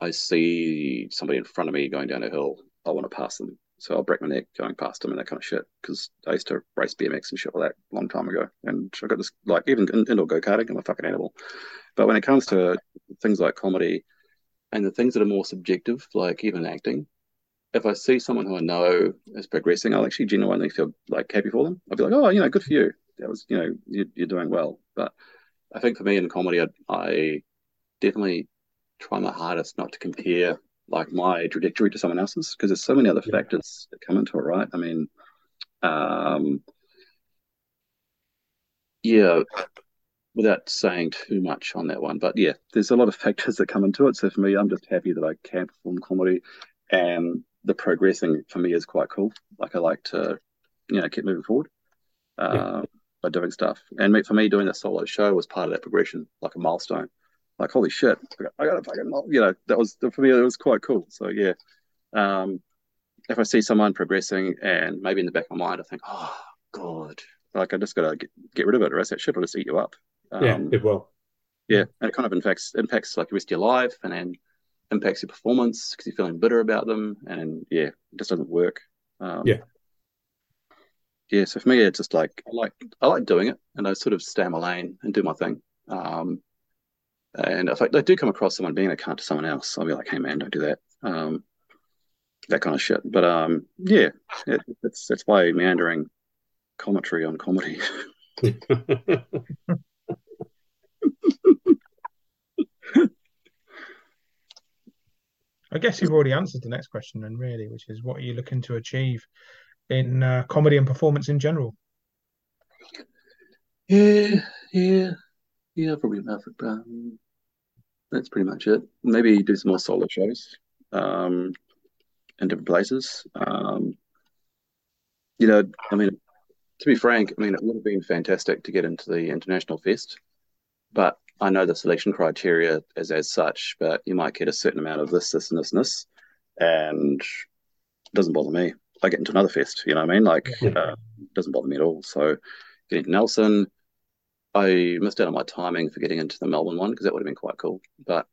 I see somebody in front of me going down a hill, I want to pass them. So I'll break my neck going past them and that kind of shit. Because I used to race BMX and shit like that a long time ago. And I got this, like, even indoor go karting, I'm a fucking animal. But when it comes to things like comedy and the things that are more subjective, like even acting, if I see someone who I know is progressing, I'll actually genuinely feel like happy for them. I'll be like, oh, you know, good for you. That was, you know, you, you're doing well. But I think for me in comedy, I, I definitely try my hardest not to compare like my trajectory to someone else's because there's so many other yeah. factors that come into it, right? I mean, um, yeah, without saying too much on that one, but yeah, there's a lot of factors that come into it. So for me, I'm just happy that I can perform comedy, and the progressing for me is quite cool. Like I like to, you know, keep moving forward. Uh, yeah. By doing stuff, and for me, doing that solo show was part of that progression, like a milestone like holy shit, I got a fucking you know that was for me it was quite cool. So yeah, um, if I see someone progressing and maybe in the back of my mind I think, oh god, like I just gotta get, get rid of it, or else that shit will just eat you up. Um, yeah, it will. Yeah, and it kind of impacts impacts like the rest of your life, and then impacts your performance because you're feeling bitter about them, and yeah, it just doesn't work. Um, yeah. Yeah, so for me, it's just like I like I like doing it, and I sort of stay in my lane and do my thing. Um, and if I, I, do come across someone being a cunt to someone else, I'll be like, "Hey, man, don't do that." Um, that kind of shit. But um, yeah, it, it's it's by meandering commentary on comedy. I guess you've already answered the next question, then, really, which is what are you looking to achieve in uh, comedy and performance in general? Yeah, yeah, yeah, probably enough. Um, that's pretty much it. Maybe do some more solo shows um, in different places. Um, you know, I mean, to be frank, I mean, it would have been fantastic to get into the international fest, but I know the selection criteria is as such. But you might get a certain amount of this, this, and this, and this, and it doesn't bother me. I get into another fest, you know what I mean? Like, yeah. uh, doesn't bother me at all. So, getting to Nelson, I missed out on my timing for getting into the Melbourne one because that would have been quite cool. But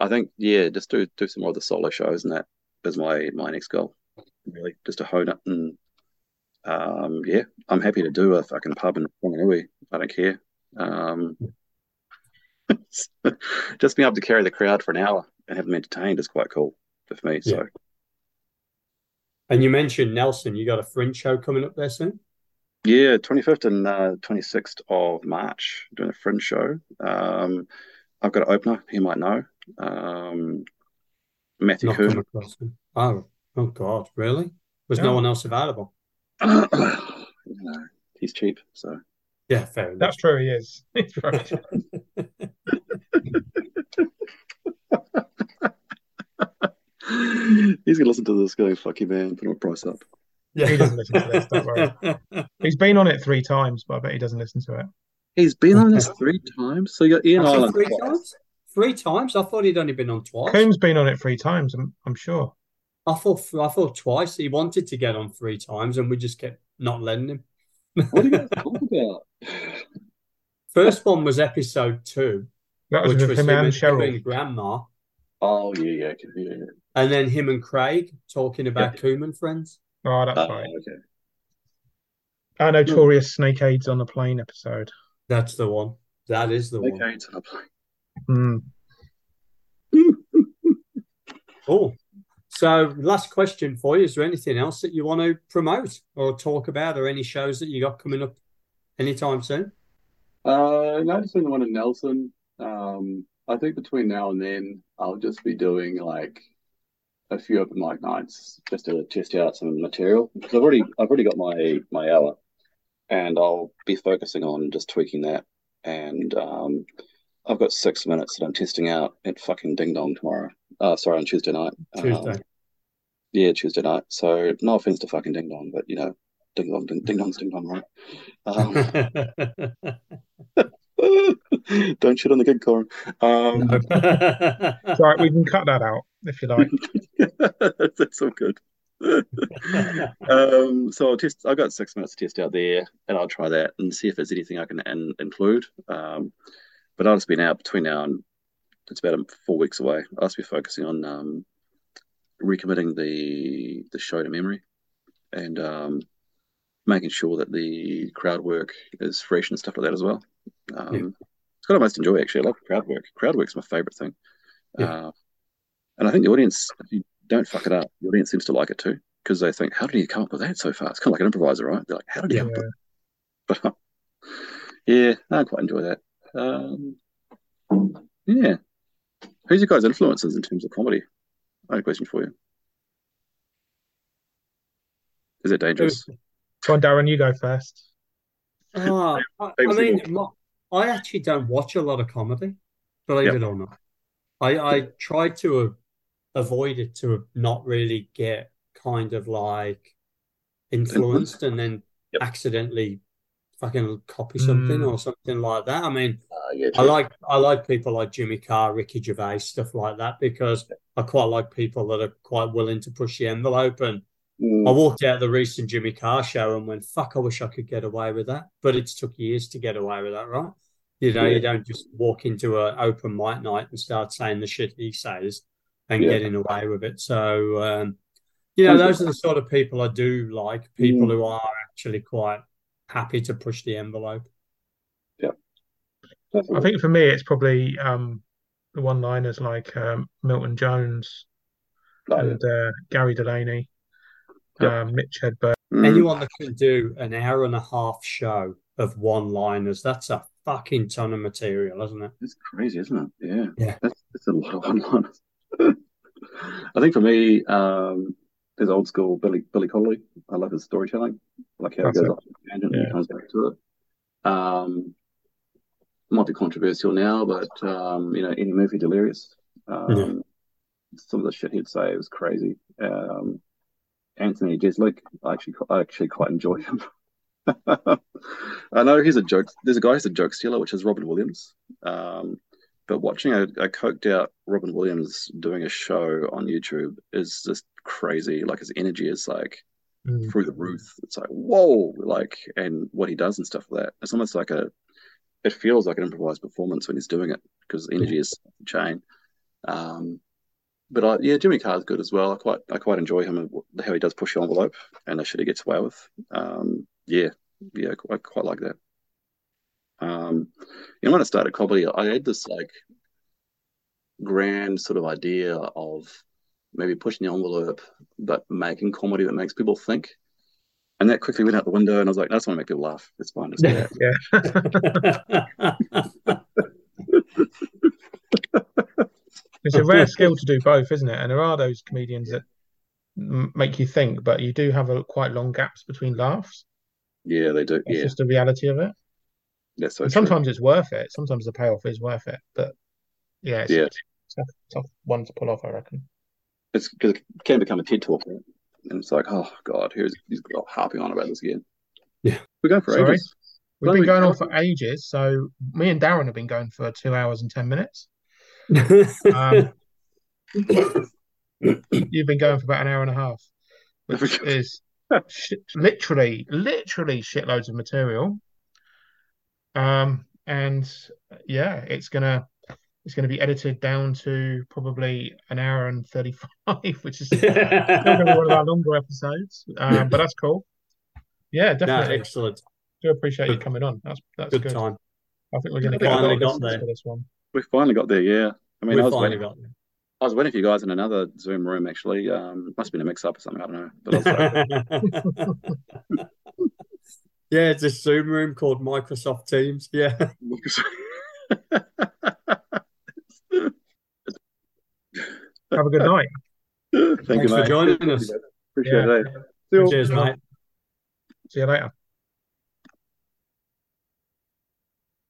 I think yeah, just do do some more of the solo shows, and that is my my next goal. Really, just to hone it and um, yeah, I'm happy to do a fucking pub in Whanganui. I don't care. Um, just being able to carry the crowd for an hour and have them entertained is quite cool for me. So. And you mentioned Nelson. You got a fringe show coming up there soon. Yeah, 25th and uh, 26th of March, doing a fringe show. Um, I've got an opener, he might know. Um, Matthew Coombe. Oh, oh God, really? Was yeah. no one else available? you know, he's cheap, so. Yeah, fair enough. That's true, he is. He's He's gonna listen to this going, fuck you, man, put my price up. Yeah. He doesn't listen to this, don't worry. He's been on it three times, but I bet he doesn't listen to it. He's been on this three times. So you got Ian Island three twice. times. Three times. I thought he'd only been on twice. Coombe's been on it three times. I'm, I'm sure. I thought I thought twice. He wanted to get on three times, and we just kept not letting him. what are you guys talking about? First one was episode two, that was which was him, him and Cheryl. and Grandma. Oh yeah, yeah, yeah, yeah. And then him and Craig talking about yeah. Coombe and friends. Oh, that's uh, fine. Okay. Our notorious snake aids on the plane episode. That's the one. That is the snake one. Aids on a plane. Mm. oh, so last question for you: Is there anything else that you want to promote or talk about, or any shows that you got coming up anytime soon? Uh, no, just the one in Nelson. Um, I think between now and then, I'll just be doing like a few open mic nights just to test out some material because I've already I've already got my my hour, and I'll be focusing on just tweaking that. And um, I've got six minutes that I'm testing out at fucking Ding Dong tomorrow. Uh, sorry, on Tuesday night. Tuesday. Um, yeah, Tuesday night. So no offense to fucking Ding Dong, but you know, Ding Dong, Ding, ding Dong's Ding Dong, right? Um, Don't shit on the gig, Corin. Um, no. Sorry, we can cut that out if you like. That's all good. um, so I'll test. I've got six minutes to test out there, and I'll try that and see if there's anything I can in, include. Um, but I'll just be now between now and it's about four weeks away. I'll just be focusing on um, recommitting the the show to memory, and um, making sure that the crowd work is fresh and stuff like that as well. Um, yeah. It's what I most enjoy actually. I love crowd work. Crowd work's my favorite thing. Yeah. Uh, and I think the audience, if you don't fuck it up, the audience seems to like it too because they think, "How did he come up with that so fast?" It's kind of like an improviser, right? They're like, "How did he yeah. come up with?" But yeah, I quite enjoy that. Um, yeah, who's your guys' influences in terms of comedy? I have a question for you. Is it dangerous? Come on, Darran, you go first. Oh, I, I mean, I actually don't watch a lot of comedy, believe yep. it or not. I, I try to avoid it to not really get kind of like influenced and then yep. accidentally fucking copy something mm. or something like that. I mean, uh, yeah, I like I like people like Jimmy Carr, Ricky Gervais, stuff like that because I quite like people that are quite willing to push the envelope. And mm. I walked out of the recent Jimmy Carr show and went, "Fuck, I wish I could get away with that." But it's took years to get away with that, right? You know, yeah. you don't just walk into an open mic night and start saying the shit he says and yeah. getting away with it. So, um, you know, those are the sort of people I do like. People mm. who are actually quite happy to push the envelope. Yeah. I think for me, it's probably um, the one liners like um, Milton Jones oh, and uh, Gary Delaney, yeah. um, Mitch Hedberg. Mm. Anyone that can do an hour and a half show of one liners, that's a fucking ton of material, isn't it? It's crazy, isn't it? Yeah. Yeah. That's, that's a lot of one liners. I think for me, um, there's old school Billy Billy Connolly. I love his storytelling, like how That's he goes it. off tangent yeah. and comes back to it. Um, might be controversial now, but um, you know, Eddie Murphy Delirious. Um, yeah. Some of the shit he'd say was crazy. Um, Anthony Jeselnik, I actually, I actually quite enjoy him. I know he's a joke. There's a guy who's a joke stealer, which is Robin Williams. Um, but watching a, a coked out Robin Williams doing a show on YouTube is just crazy. Like his energy is like mm. through the roof. It's like whoa, like and what he does and stuff like that. It's almost like a. It feels like an improvised performance when he's doing it because energy is chain. Um, but I, yeah, Jimmy Carr's good as well. I quite I quite enjoy him and how he does push the envelope and the shit he gets away with. Um, yeah, yeah, I quite like that. Um, you know, when I started comedy, I had this like grand sort of idea of maybe pushing the envelope, but making comedy that makes people think. And that quickly went out the window, and I was like, I just want to make people laugh. It's fine. It's yeah. yeah. it's a rare skill to do both, isn't it? And there are those comedians that make you think, but you do have a, quite long gaps between laughs. Yeah, they do. It's yeah. just the reality of it. That's so sometimes it's worth it. Sometimes the payoff is worth it. But yeah, it's, yeah. tough, tough one to pull off, I reckon. It's because it can become a TED talk, and it's like, oh god, here's he's harping on about this again. Yeah, we're going for Sorry. ages. We've been going on for ages. So me and Darran have been going for two hours and ten minutes. Um, you've been going for about an hour and a half, which is literally, literally shitloads of material. Um, and yeah, it's gonna it's gonna be edited down to probably an hour and thirty five, which is gonna one of our longer episodes. Um, but that's cool. Yeah, definitely. No, excellent. Do appreciate good. you coming on. That's that's good, good. time. I think we're gonna get finally got there. For this one. We finally got there. Yeah. I mean, we I was finally waiting. got there. I was waiting for you guys in another Zoom room. Actually, um, must have been a mix-up or something. I don't know. But I Yeah, it's a Zoom room called Microsoft Teams. Yeah. Have a good night. Thank Thanks you, for joining us. Appreciate yeah. it. Cheers, mate. See you later.